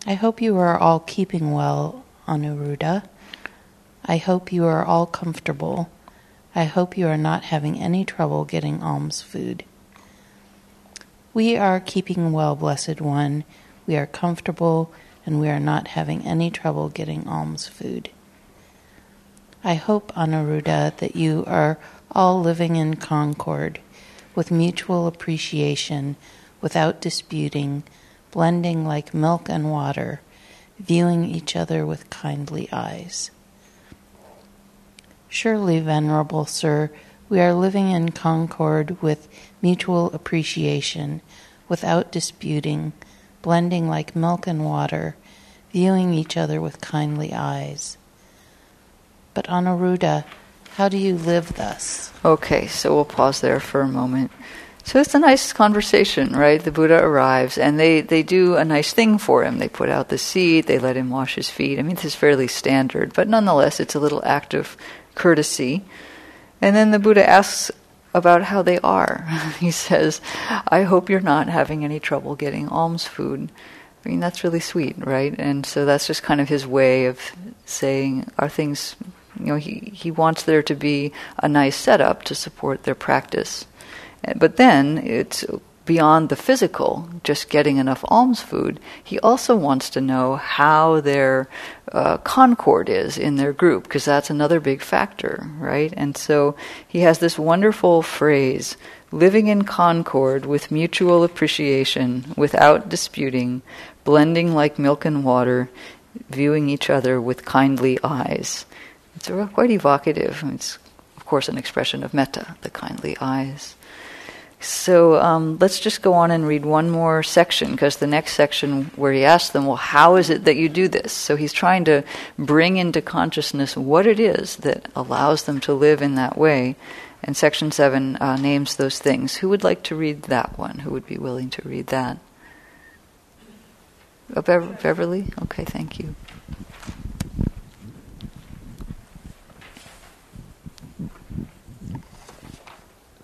I hope you are all keeping well, Anuruddha. I hope you are all comfortable. I hope you are not having any trouble getting alms food. We are keeping well, Blessed One. We are comfortable and we are not having any trouble getting alms food. I hope, Anuruddha, that you are all living in concord, with mutual appreciation, without disputing blending like milk and water, viewing each other with kindly eyes. Surely, Venerable Sir, we are living in concord with mutual appreciation, without disputing, blending like milk and water, viewing each other with kindly eyes. But Anuruddha, how do you live thus? Okay, so we'll pause there for a moment. So it's a nice conversation, right? The Buddha arrives and they, they do a nice thing for him. They put out the seat, they let him wash his feet. I mean, this is fairly standard, but nonetheless, it's a little act of courtesy. And then the Buddha asks about how they are. he says, I hope you're not having any trouble getting alms food. I mean, that's really sweet, right? And so that's just kind of his way of saying, are things, you know, he, he wants there to be a nice setup to support their practice. But then it's beyond the physical, just getting enough alms food. He also wants to know how their uh, concord is in their group, because that's another big factor, right? And so he has this wonderful phrase living in concord with mutual appreciation, without disputing, blending like milk and water, viewing each other with kindly eyes. It's quite evocative. It's, of course, an expression of metta, the kindly eyes. So um, let's just go on and read one more section because the next section where he asks them, well, how is it that you do this? So he's trying to bring into consciousness what it is that allows them to live in that way. And section seven uh, names those things. Who would like to read that one? Who would be willing to read that? Oh, Beverly? Okay, thank you.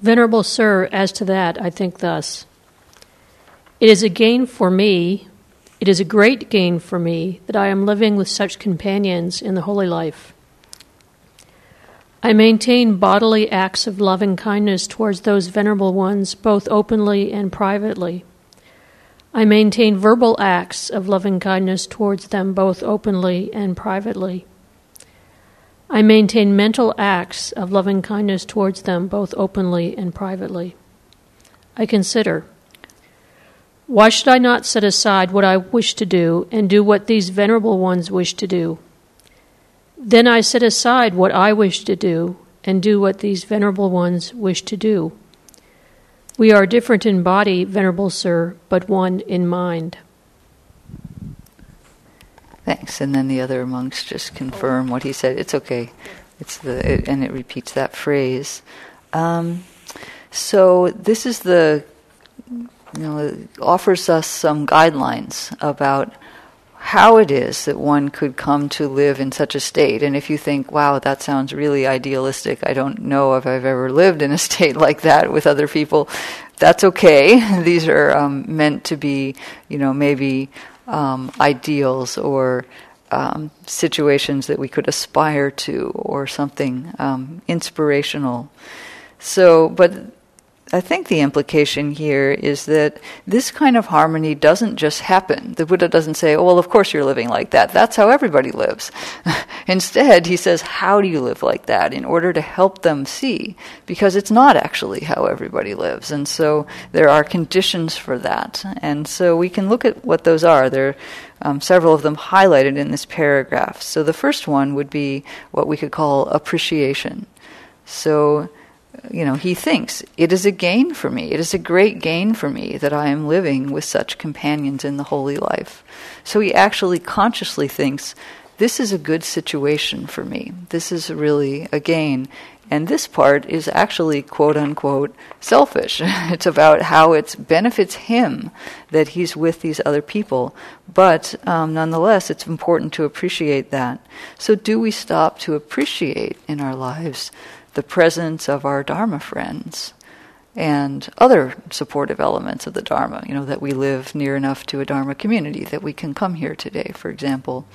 Venerable Sir, as to that, I think thus It is a gain for me, it is a great gain for me that I am living with such companions in the holy life. I maintain bodily acts of loving kindness towards those venerable ones, both openly and privately. I maintain verbal acts of loving kindness towards them, both openly and privately. I maintain mental acts of loving kindness towards them, both openly and privately. I consider why should I not set aside what I wish to do and do what these venerable ones wish to do? Then I set aside what I wish to do and do what these venerable ones wish to do. We are different in body, venerable sir, but one in mind. Thanks. And then the other monks just confirm what he said. It's okay. It's the it, and it repeats that phrase. Um, so this is the you know offers us some guidelines about how it is that one could come to live in such a state. And if you think, wow, that sounds really idealistic, I don't know if I've ever lived in a state like that with other people, that's okay. These are um, meant to be, you know, maybe um, ideals or um, situations that we could aspire to or something um, inspirational. So, but I think the implication here is that this kind of harmony doesn't just happen. The Buddha doesn't say, oh, well, of course you're living like that. That's how everybody lives. Instead, he says, how do you live like that in order to help them see? Because it's not actually how everybody lives. And so there are conditions for that. And so we can look at what those are. There are um, several of them highlighted in this paragraph. So the first one would be what we could call appreciation. So, you know, he thinks it is a gain for me. It is a great gain for me that I am living with such companions in the holy life. So he actually consciously thinks this is a good situation for me. This is really a gain. And this part is actually quote unquote selfish. it's about how it benefits him that he's with these other people. But um, nonetheless, it's important to appreciate that. So, do we stop to appreciate in our lives the presence of our Dharma friends and other supportive elements of the Dharma, you know, that we live near enough to a Dharma community that we can come here today, for example.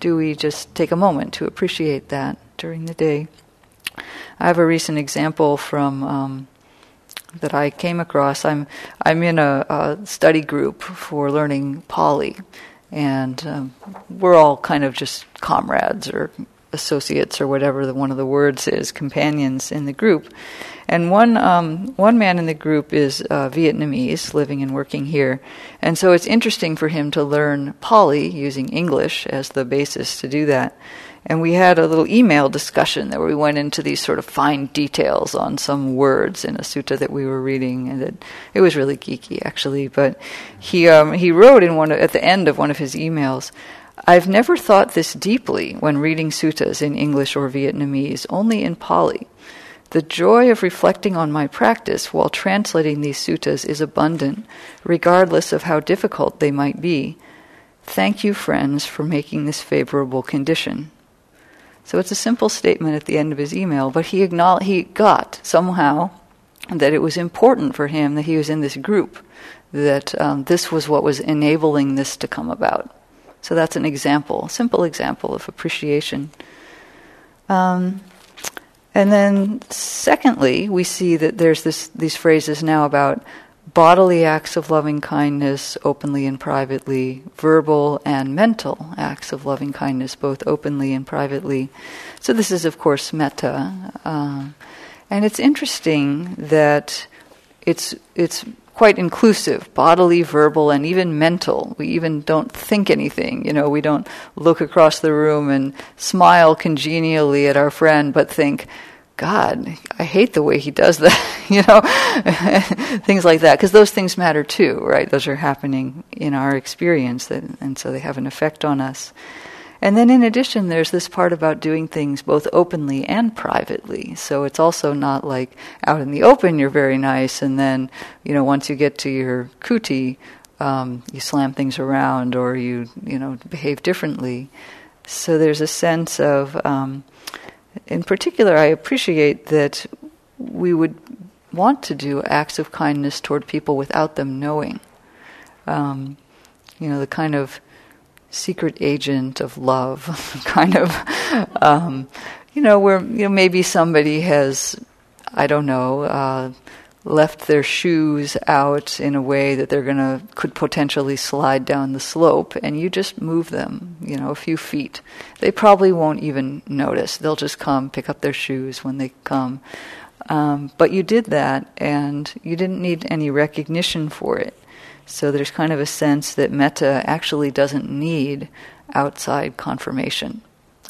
Do we just take a moment to appreciate that during the day? I have a recent example from um, that I came across. I'm I'm in a, a study group for learning Pali, and um, we're all kind of just comrades or associates or whatever the, one of the words is, companions in the group. And one um, one man in the group is uh, Vietnamese, living and working here, and so it's interesting for him to learn Pali using English as the basis to do that. And we had a little email discussion where we went into these sort of fine details on some words in a sutta that we were reading, and it, it was really geeky actually. But he um, he wrote in one at the end of one of his emails. I've never thought this deeply when reading suttas in English or Vietnamese, only in Pali. The joy of reflecting on my practice while translating these suttas is abundant, regardless of how difficult they might be. Thank you, friends, for making this favorable condition. So it's a simple statement at the end of his email, but he he got somehow that it was important for him that he was in this group, that um, this was what was enabling this to come about. So that's an example, simple example of appreciation. Um, and then, secondly, we see that there's this, these phrases now about bodily acts of loving kindness, openly and privately, verbal and mental acts of loving kindness, both openly and privately. So, this is, of course, metta. Uh, and it's interesting that it's, it's quite inclusive, bodily, verbal, and even mental. We even don't think anything. You know, we don't look across the room and smile congenially at our friend, but think, God, I hate the way he does that, you know, things like that, because those things matter too, right? Those are happening in our experience, and so they have an effect on us. And then, in addition, there's this part about doing things both openly and privately. So it's also not like out in the open you're very nice, and then, you know, once you get to your kuti, um, you slam things around or you, you know, behave differently. So there's a sense of, um, in particular, I appreciate that we would want to do acts of kindness toward people without them knowing. Um, you know, the kind of secret agent of love, kind of, um, you know, where you know maybe somebody has, I don't know, uh, left their shoes out in a way that they're gonna could potentially slide down the slope, and you just move them, you know, a few feet. They probably won't even notice. They'll just come pick up their shoes when they come. Um, but you did that, and you didn't need any recognition for it. So there's kind of a sense that metta actually doesn't need outside confirmation.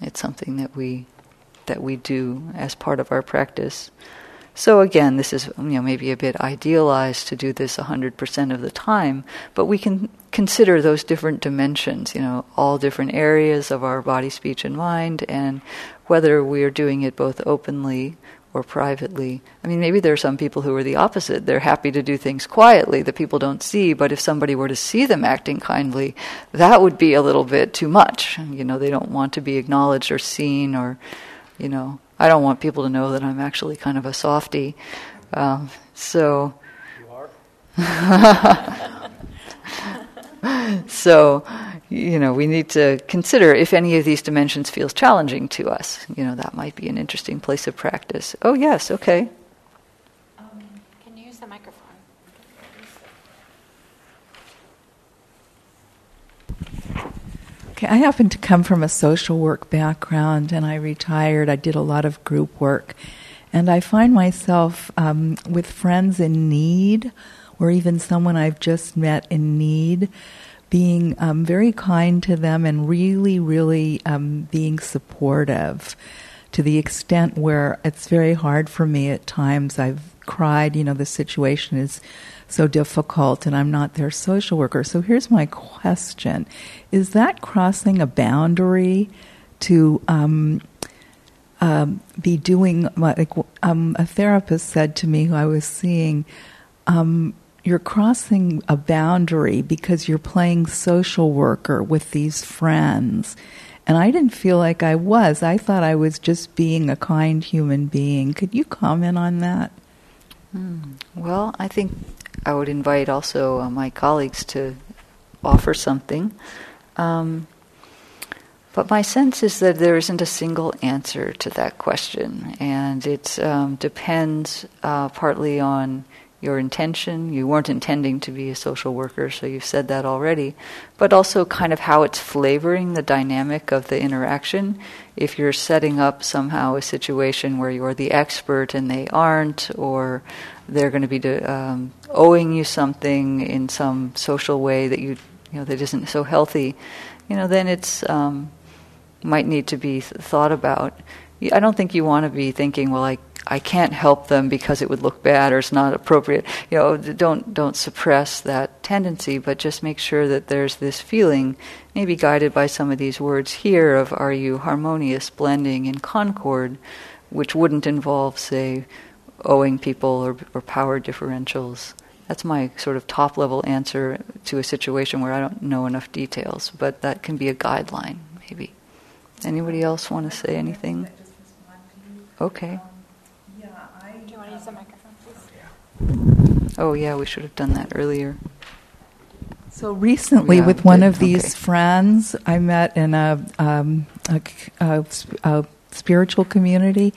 It's something that we that we do as part of our practice. So again, this is you know maybe a bit idealized to do this 100% of the time, but we can consider those different dimensions, you know, all different areas of our body, speech and mind and whether we are doing it both openly or privately. I mean, maybe there are some people who are the opposite. They're happy to do things quietly that people don't see, but if somebody were to see them acting kindly, that would be a little bit too much. You know, they don't want to be acknowledged or seen, or, you know, I don't want people to know that I'm actually kind of a softy. Um, so. You are? so, you know, we need to consider if any of these dimensions feels challenging to us. You know, that might be an interesting place of practice. Oh, yes, okay. Um, can you use the microphone? Okay, I happen to come from a social work background and I retired. I did a lot of group work. And I find myself um, with friends in need or even someone I've just met in need, being um, very kind to them and really, really um, being supportive to the extent where it's very hard for me at times. I've cried, you know, the situation is so difficult and I'm not their social worker. So here's my question Is that crossing a boundary to um, um, be doing, like um, a therapist said to me who I was seeing, um, you're crossing a boundary because you're playing social worker with these friends. And I didn't feel like I was. I thought I was just being a kind human being. Could you comment on that? Hmm. Well, I think I would invite also uh, my colleagues to offer something. Um, but my sense is that there isn't a single answer to that question, and it um, depends uh, partly on your intention. You weren't intending to be a social worker, so you've said that already. But also, kind of how it's flavoring the dynamic of the interaction. If you're setting up somehow a situation where you're the expert and they aren't, or they're going to be um, owing you something in some social way that you, you know, that isn't so healthy, you know, then it's um, might need to be thought about. I don't think you want to be thinking, well, I I can't help them because it would look bad or it's not appropriate. You know, don't don't suppress that tendency, but just make sure that there's this feeling, maybe guided by some of these words here of are you harmonious, blending in concord, which wouldn't involve, say, owing people or, or power differentials. That's my sort of top level answer to a situation where I don't know enough details, but that can be a guideline, maybe. Anybody else want to say anything? Okay. Yeah, I. Do you want to use the microphone, please? Oh, yeah, we should have done that earlier. So recently, Yeah, with one did- of these okay. friends, I met in a, um, a, c- a sp- a spiritual community.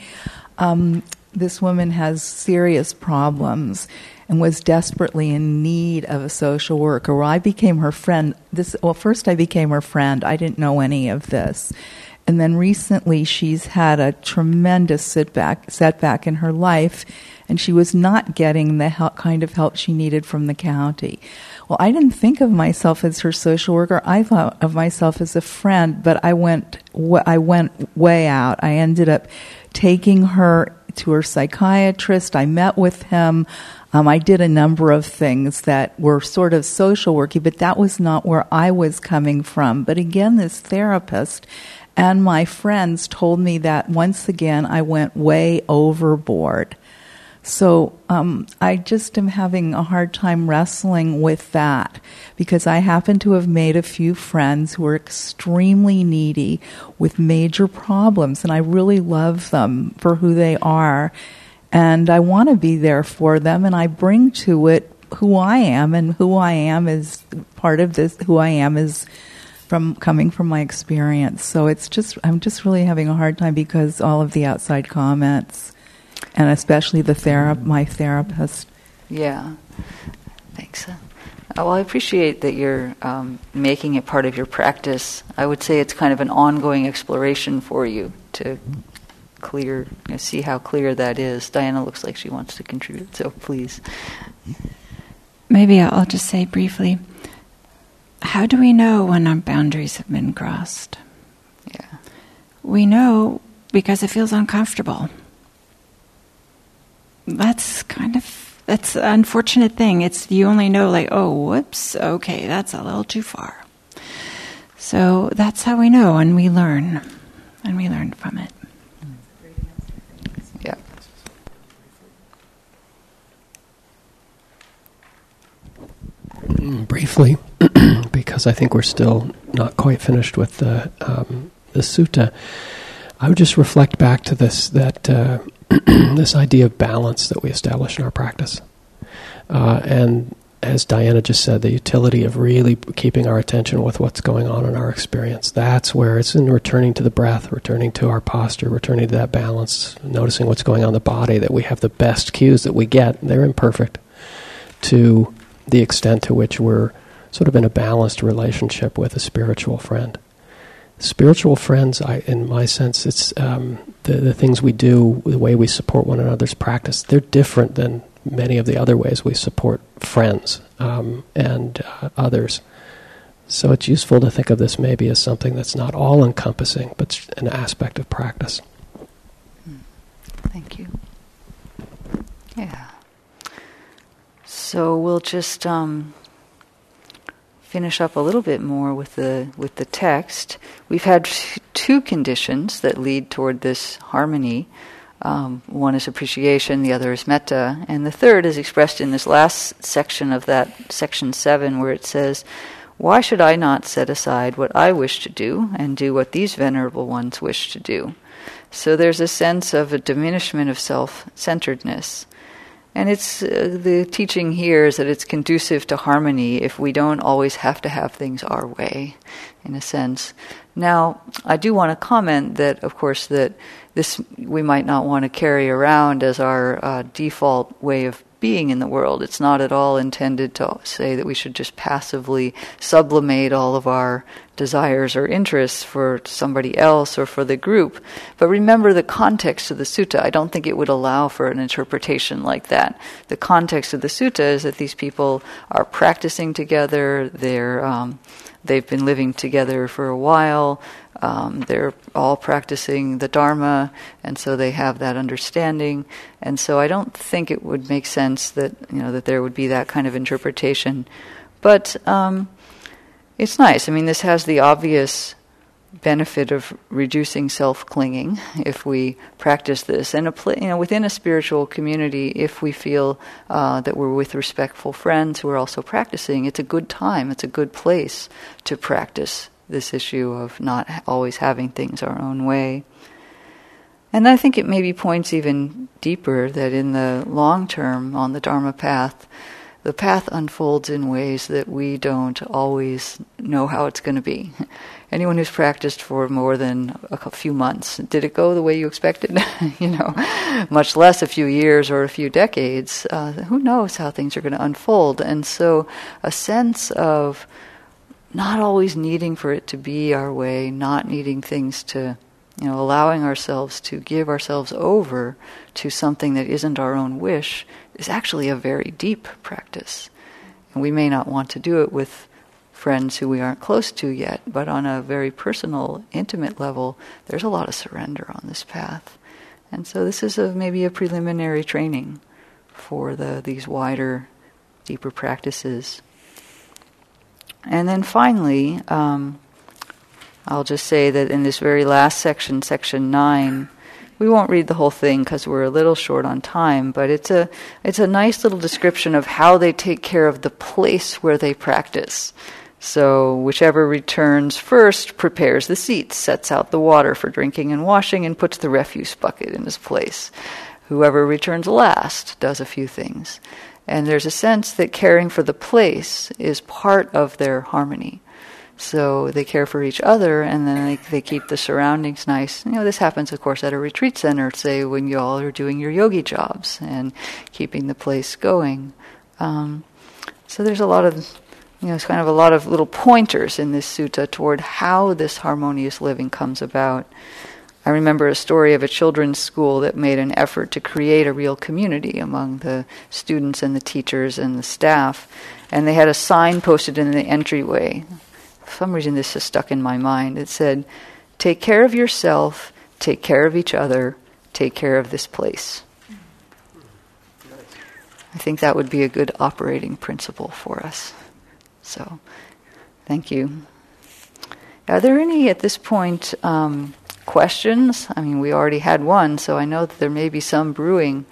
Um, this woman has serious problems and was desperately in need of a social worker. Well, I became her friend. This well, first I became her friend. I didn't know any of this. And then recently, she's had a tremendous setback, setback in her life, and she was not getting the help, kind of help she needed from the county. Well, I didn't think of myself as her social worker. I thought of myself as a friend, but I went, I went way out. I ended up taking her to her psychiatrist. I met with him. Um, I did a number of things that were sort of social worky, but that was not where I was coming from. But again, this therapist and my friends told me that once again I went way overboard. So um, I just am having a hard time wrestling with that because I happen to have made a few friends who are extremely needy with major problems, and I really love them for who they are. and I want to be there for them, and I bring to it who I am, and who I am is part of this. Who I am is from coming from my experience. So it's just I'm just really having a hard time because all of the outside comments, and especially the therap my therapist. Yeah, thanks. Uh, well, I appreciate that you're um, making it part of your practice. I would say it's kind of an ongoing exploration for you to clear, you know, see how clear that is. Diana looks like she wants to contribute, so please. Maybe I'll just say briefly how do we know when our boundaries have been crossed? Yeah. We know because it feels uncomfortable. That's kind of that's an unfortunate thing. It's you only know like, oh, whoops, okay, that's a little too far. So that's how we know and we learn. And we learn from it. Yeah. Mm, briefly, because I think we're still not quite finished with the um, the sutta. I would just reflect back to this that uh, this idea of balance that we establish in our practice, uh, and as Diana just said, the utility of really keeping our attention with what's going on in our experience. That's where it's in returning to the breath, returning to our posture, returning to that balance, noticing what's going on in the body. That we have the best cues that we get. They're imperfect to the extent to which we're sort of in a balanced relationship with a spiritual friend. Spiritual friends, I, in my sense, it's um, the, the things we do, the way we support one another's practice, they're different than many of the other ways we support friends um, and uh, others. So it's useful to think of this maybe as something that's not all encompassing, but an aspect of practice. Thank you. Yeah. So we'll just um, finish up a little bit more with the with the text. We've had two conditions that lead toward this harmony. Um, one is appreciation, the other is metta, and the third is expressed in this last section of that section seven, where it says, "Why should I not set aside what I wish to do and do what these venerable ones wish to do?" So there's a sense of a diminishment of self-centeredness. And it's uh, the teaching here is that it's conducive to harmony if we don't always have to have things our way, in a sense. Now, I do want to comment that, of course, that this we might not want to carry around as our uh, default way of being in the world. It's not at all intended to say that we should just passively sublimate all of our desires or interests for somebody else or for the group. But remember the context of the sutta. I don't think it would allow for an interpretation like that. The context of the sutta is that these people are practicing together, they're, um, they've been living together for a while, um, they're all practicing the Dharma, and so they have that understanding. And so I don't think it would make sense that you know that there would be that kind of interpretation. But um, it's nice. I mean, this has the obvious benefit of reducing self-clinging if we practice this, and you know within a spiritual community, if we feel uh, that we're with respectful friends who are also practicing, it's a good time. It's a good place to practice this issue of not always having things our own way. And I think it maybe points even deeper that in the long term on the Dharma path, the path unfolds in ways that we don't always know how it's going to be. Anyone who's practiced for more than a few months, did it go the way you expected? you know, much less a few years or a few decades. Uh, who knows how things are going to unfold? And so, a sense of not always needing for it to be our way, not needing things to, you know, allowing ourselves to give ourselves over to something that isn't our own wish is actually a very deep practice. And we may not want to do it with friends who we aren't close to yet, but on a very personal, intimate level, there's a lot of surrender on this path. And so this is a, maybe a preliminary training for the, these wider, deeper practices. And then finally, um, I'll just say that in this very last section, section nine, we won't read the whole thing because we're a little short on time, but it's a it's a nice little description of how they take care of the place where they practice. So whichever returns first prepares the seats, sets out the water for drinking and washing, and puts the refuse bucket in its place. whoever returns last does a few things. And there's a sense that caring for the place is part of their harmony. So they care for each other and then they, they keep the surroundings nice. You know, this happens, of course, at a retreat center, say, when you all are doing your yogi jobs and keeping the place going. Um, so there's a lot of, you know, it's kind of a lot of little pointers in this sutta toward how this harmonious living comes about. I remember a story of a children's school that made an effort to create a real community among the students and the teachers and the staff. And they had a sign posted in the entryway. For some reason, this is stuck in my mind. It said, Take care of yourself, take care of each other, take care of this place. I think that would be a good operating principle for us. So, thank you. Are there any at this point? Um, questions. I mean, we already had one, so I know that there may be some brewing.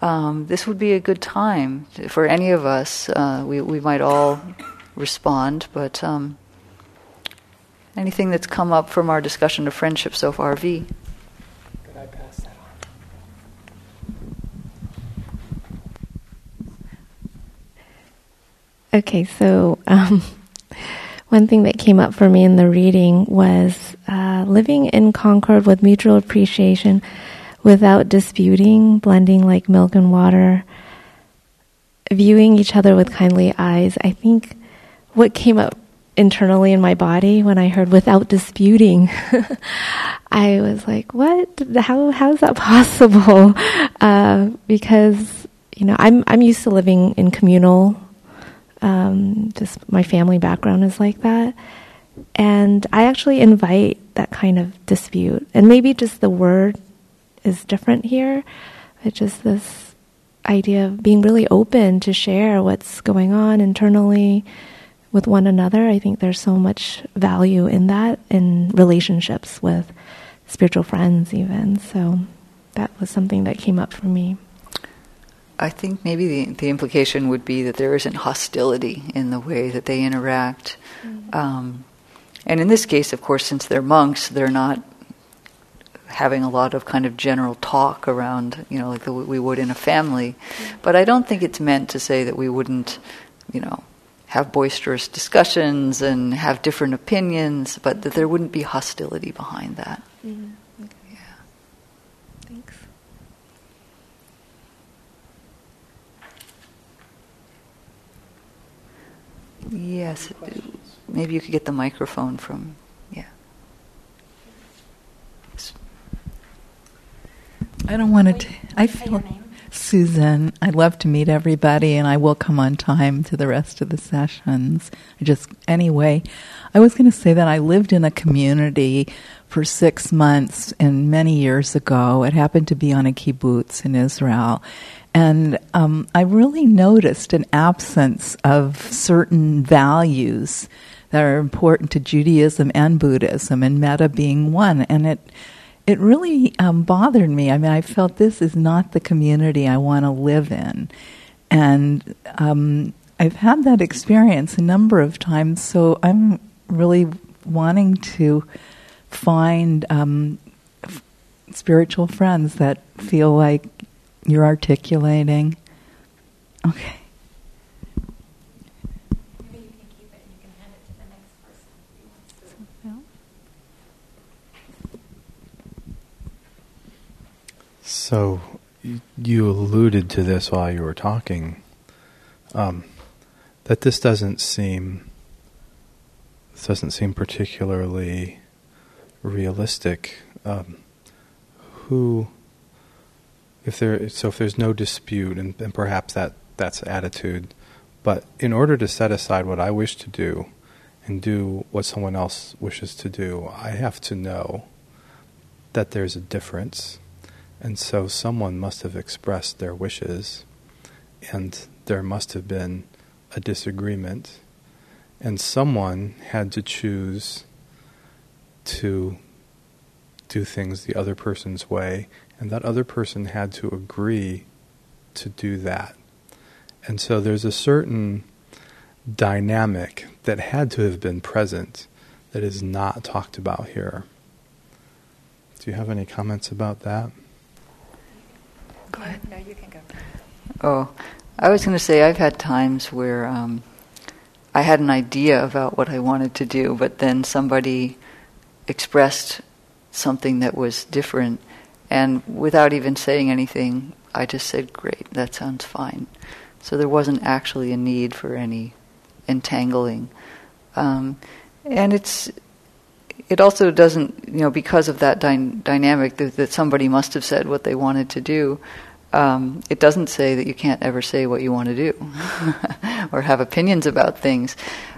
Um, this would be a good time for any of us. Uh, we, we might all respond, but um, anything that's come up from our discussion of friendship so far, V? Could I pass that on? Okay, so um, one thing that came up for me in the reading was uh, living in concord with mutual appreciation without disputing, blending like milk and water, viewing each other with kindly eyes. I think what came up internally in my body when I heard without disputing, I was like, what? How, how is that possible? Uh, because, you know, I'm, I'm used to living in communal um, just my family background is like that. And I actually invite that kind of dispute. And maybe just the word is different here. It's just this idea of being really open to share what's going on internally with one another. I think there's so much value in that in relationships with spiritual friends, even. So that was something that came up for me. I think maybe the, the implication would be that there isn't hostility in the way that they interact. Mm-hmm. Um, and in this case, of course, since they're monks, they're not having a lot of kind of general talk around, you know, like the, we would in a family. Mm-hmm. But I don't think it's meant to say that we wouldn't, you know, have boisterous discussions and have different opinions, but that there wouldn't be hostility behind that. Mm-hmm. Yes, maybe you could get the microphone from, yeah. I don't want to. I feel Susan. I'd love to meet everybody, and I will come on time to the rest of the sessions. I just anyway, I was going to say that I lived in a community for six months, and many years ago, it happened to be on a kibbutz in Israel, and um, I really noticed an absence of certain values that are important to Judaism and Buddhism, and metta being one. And it it really um, bothered me. I mean, I felt this is not the community I want to live in, and um, I've had that experience a number of times. So I'm really wanting to find um, f- spiritual friends that feel like you're articulating. Okay. So, you alluded to this while you were talking, um, that this doesn't seem this doesn't seem particularly realistic. Um, who if there so if there's no dispute and, and perhaps that that's attitude. But in order to set aside what I wish to do and do what someone else wishes to do I have to know that there's a difference. And so someone must have expressed their wishes and there must have been a disagreement. And someone had to choose to do things the other person's way and that other person had to agree to do that. And so there's a certain dynamic that had to have been present that is not talked about here. Do you have any comments about that? Go ahead. No, you can go. Oh, I was going to say I've had times where um, I had an idea about what I wanted to do, but then somebody expressed something that was different, and without even saying anything, I just said, "Great, that sounds fine." So there wasn't actually a need for any entangling, um, and it's it also doesn't, you know, because of that dy- dynamic that, that, somebody must have said what they wanted to do. Um, it doesn't say that you can't ever say what you want to do or have opinions about things.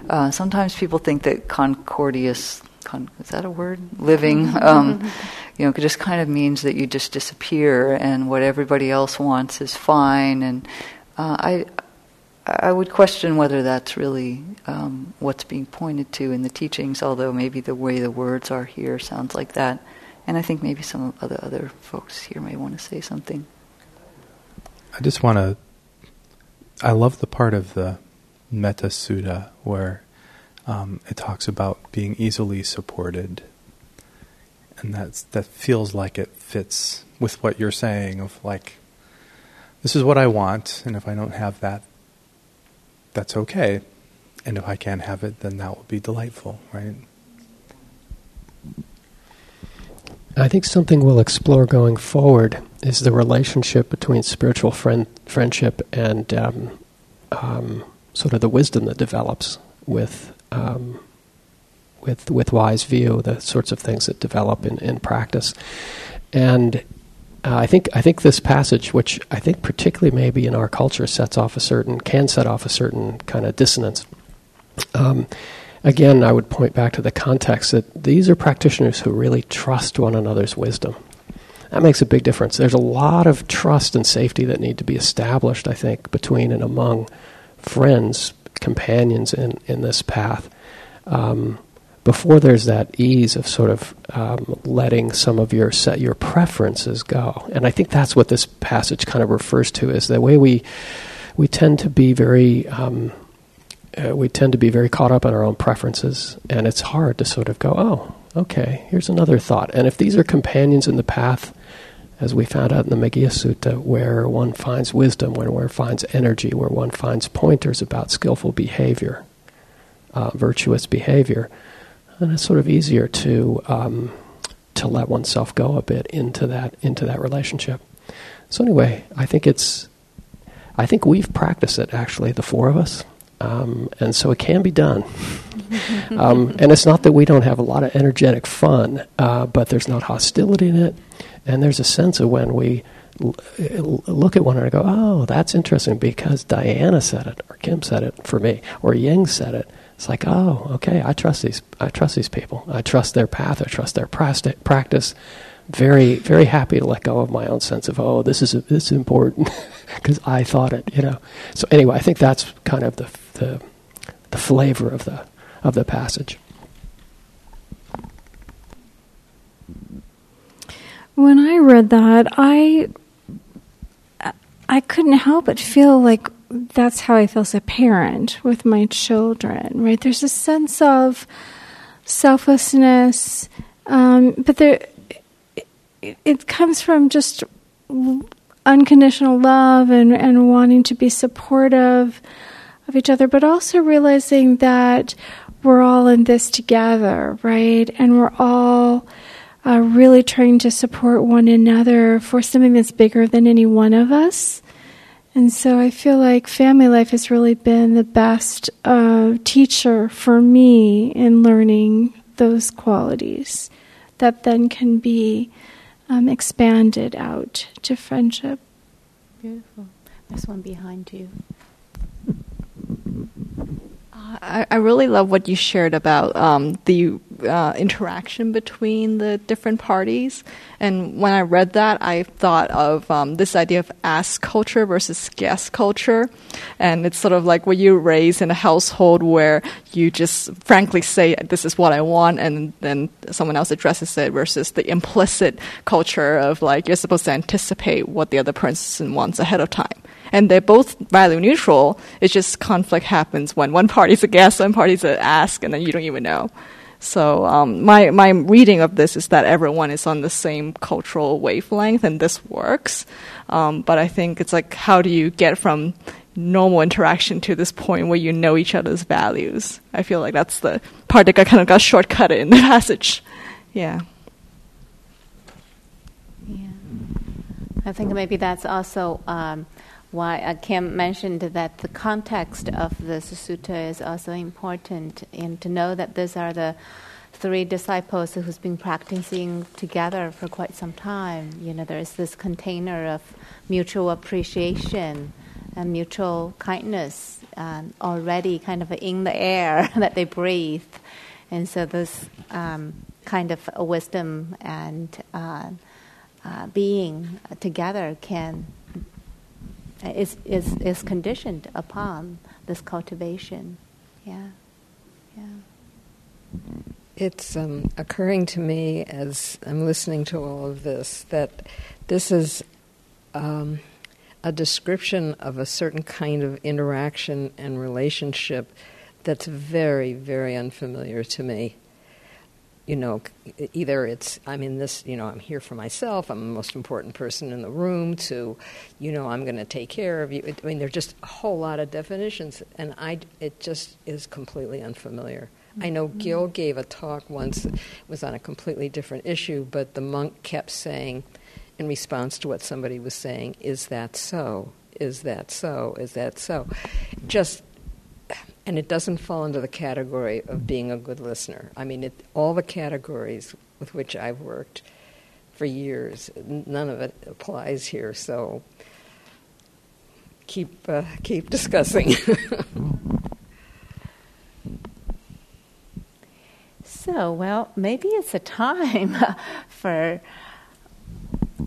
Uh, sometimes people think that concordious, con- is that a word? Living, um, you know, it just kind of means that you just disappear and what everybody else wants is fine. And uh, I, I would question whether that's really um, what's being pointed to in the teachings, although maybe the way the words are here sounds like that. And I think maybe some of the other folks here may want to say something. I just want to. I love the part of the Metta Sutta where um, it talks about being easily supported, and that's that feels like it fits with what you're saying of like, this is what I want, and if I don't have that, that's okay. And if I can't have it, then that will be delightful, right? I think something we'll explore going forward is the relationship between spiritual friend, friendship and um, um, sort of the wisdom that develops with um, with with wise view, the sorts of things that develop in, in practice. And uh, I think I think this passage, which I think particularly maybe in our culture sets off a certain can set off a certain kind of dissonance. Um, again, I would point back to the context that these are practitioners who really trust one another's wisdom. That makes a big difference. There's a lot of trust and safety that need to be established, I think, between and among friends, companions in, in this path. Um, before there's that ease of sort of um, letting some of your set your preferences go, and I think that's what this passage kind of refers to is the way we we tend to be very um, uh, we tend to be very caught up in our own preferences, and it's hard to sort of go, oh, okay, here's another thought. And if these are companions in the path, as we found out in the Meghiya Sutta, where one finds wisdom, where one finds energy, where one finds pointers about skillful behavior, uh, virtuous behavior and it's sort of easier to um, to let oneself go a bit into that into that relationship. So anyway, I think it's I think we've practiced it actually, the four of us, um, and so it can be done. um, and it's not that we don't have a lot of energetic fun, uh, but there's not hostility in it, and there's a sense of when we l- look at one another and go, "Oh, that's interesting," because Diana said it, or Kim said it for me, or Ying said it it's like, oh, okay, I trust these. I trust these people. I trust their path. I trust their practice. Very, very happy to let go of my own sense of, oh, this is this is important because I thought it. You know. So anyway, I think that's kind of the the the flavor of the of the passage. When I read that, I I couldn't help but feel like that's how I feel as a parent with my children, right? There's a sense of selflessness, um, but there it, it, comes from just unconditional love and, and wanting to be supportive of each other, but also realizing that we're all in this together, right? And we're all uh, really trying to support one another for something that's bigger than any one of us. And so I feel like family life has really been the best uh, teacher for me in learning those qualities that then can be um, expanded out to friendship. Beautiful. There's one behind you. I, I really love what you shared about um, the uh, interaction between the different parties. And when I read that, I thought of um, this idea of ask culture versus guess culture. And it's sort of like when you raise in a household where you just frankly say, This is what I want, and then someone else addresses it, versus the implicit culture of like you're supposed to anticipate what the other person wants ahead of time and they're both value neutral. It's just conflict happens when one party's a guess, one party's an ask, and then you don't even know. So um, my my reading of this is that everyone is on the same cultural wavelength, and this works. Um, but I think it's like how do you get from normal interaction to this point where you know each other's values? I feel like that's the part that got, kind of got shortcutted in the passage. Yeah. Yeah. I think maybe that's also. Um, why uh, Kim mentioned that the context of this sutta is also important, and to know that these are the three disciples who's been practicing together for quite some time. You know, there's this container of mutual appreciation and mutual kindness um, already kind of in the air that they breathe, and so this um, kind of wisdom and uh, uh, being together can is, is, is conditioned upon this cultivation. Yeah. Yeah. It's um, occurring to me as I'm listening to all of this that this is um, a description of a certain kind of interaction and relationship that's very, very unfamiliar to me you know, either it's I'm in this, you know, I'm here for myself, I'm the most important person in the room, to, you know, I'm going to take care of you. I mean, there's just a whole lot of definitions, and I, it just is completely unfamiliar. I know mm-hmm. Gil gave a talk once, it was on a completely different issue, but the monk kept saying, in response to what somebody was saying, is that so? Is that so? Is that so? Just and it doesn't fall into the category of being a good listener. I mean, it, all the categories with which I've worked for years, none of it applies here. So keep uh, keep discussing. so, well, maybe it's a time for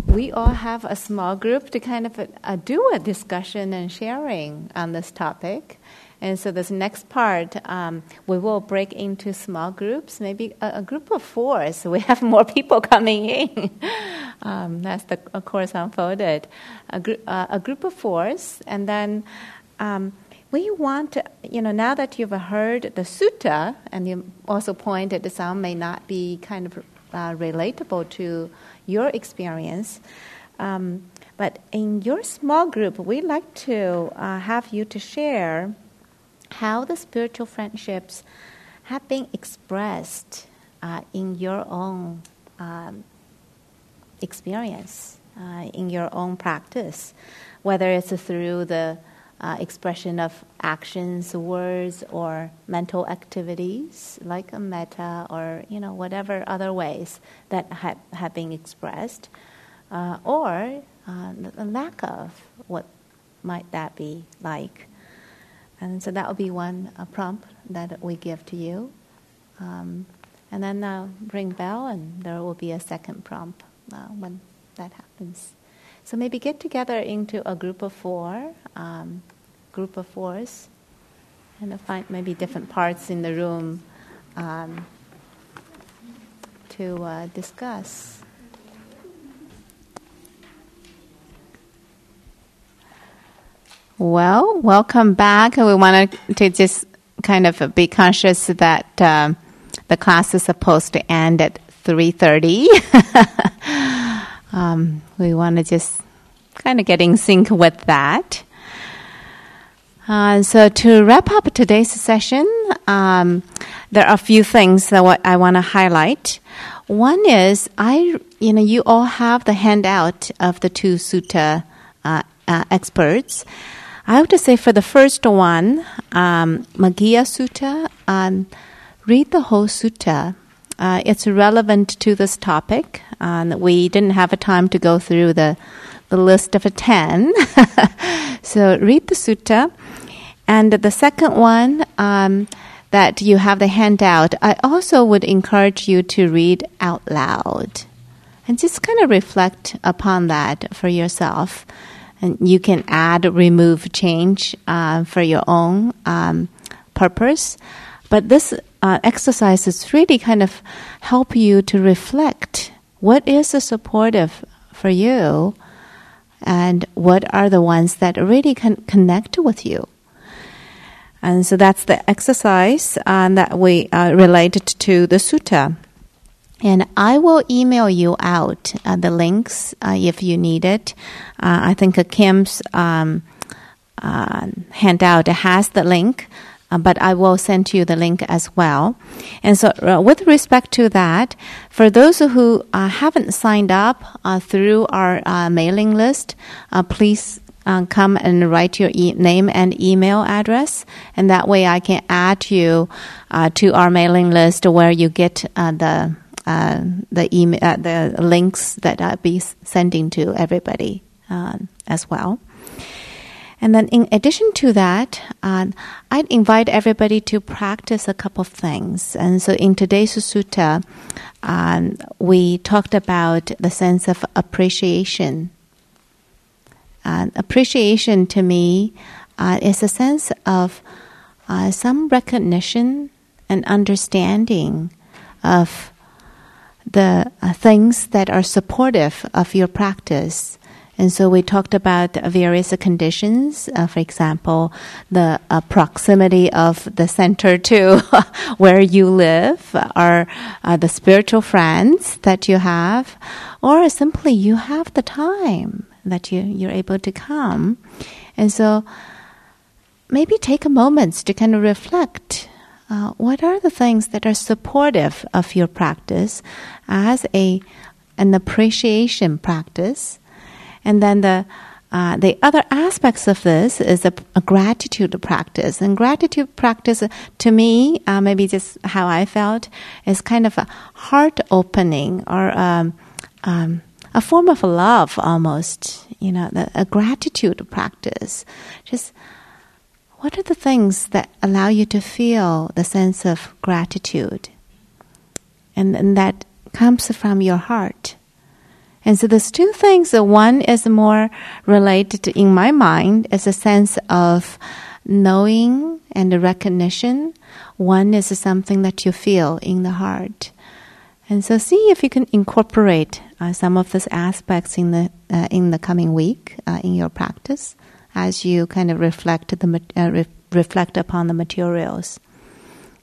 we all have a small group to kind of uh, do a discussion and sharing on this topic. And so this next part, um, we will break into small groups, maybe a, a, group of four, so we have more people coming in. um, that's the course unfolded. A, gr- uh, a group of fours, and then um, we want, to, you know, now that you've heard the sutta, and you also pointed some may not be kind of uh, relatable to your experience. Um, but in your small group, we'd like to uh, have you to share how the spiritual friendships have been expressed uh, in your own um, experience, uh, in your own practice, whether it's through the uh, expression of actions, words, or mental activities like a metta, or you know whatever other ways that have, have been expressed, uh, or uh, the lack of what might that be like. And so that will be one uh, prompt that we give to you. Um, and then uh, ring bell, and there will be a second prompt uh, when that happens. So maybe get together into a group of four, um, group of fours, and find maybe different parts in the room um, to uh, discuss. Well, welcome back. We wanted to just kind of be conscious that um, the class is supposed to end at three thirty. um, we want to just kind of get in sync with that. Uh, so to wrap up today's session, um, there are a few things that I want to highlight. One is I, you know, you all have the handout of the two sutta uh, uh, experts. I to say, for the first one, um, Meghiya Sutta, um, read the whole sutta. Uh, it's relevant to this topic. Um, we didn't have a time to go through the, the list of a 10. so read the sutta. And the second one, um, that you have the handout, I also would encourage you to read out loud and just kind of reflect upon that for yourself. And you can add, remove, change uh, for your own um, purpose. But this uh, exercises really kind of help you to reflect what is the supportive for you and what are the ones that really can connect with you. And so that's the exercise uh, that we uh, related to the sutta. And I will email you out uh, the links uh, if you need it. Uh, I think Kim's um, uh, handout has the link, uh, but I will send you the link as well. And so, uh, with respect to that, for those who haven't signed up through our mailing list, please come and write your e- name and email address, and that way I can add you uh, to our mailing list where you get uh, the uh, the email, uh, the links that I'll be sending to everybody uh, as well. And then, in addition to that, uh, I'd invite everybody to practice a couple of things. And so, in today's sutta, um, we talked about the sense of appreciation. Uh, appreciation to me uh, is a sense of some recognition and understanding of the uh, things that are supportive of your practice. And so we talked about various conditions, uh, for example, the uh, proximity of the center to where you live, or uh, the spiritual friends that you have, or simply you have the time that you, you're able to come. And so maybe take a moment to kind of reflect uh, what are the things that are supportive of your practice as a an appreciation practice, and then the uh, the other aspects of this is a, a, gratitude practice, and gratitude practice to me, uh, maybe just how I felt, is kind of a heart opening or um, um, a form of love almost. You know, the, a gratitude practice, just what are the things that allow you to feel the sense of gratitude? And, and that comes from your heart. And so there's two things. One is more related to, in my mind, is a sense of knowing and recognition. One is something that you feel in the heart. And so see if you can incorporate uh, some of those aspects in the uh, in the coming week uh, in your practice as you kind of reflect the uh, re- reflect upon the materials.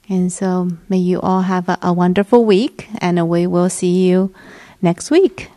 And so may you all have a, a wonderful week, and we will see you next week.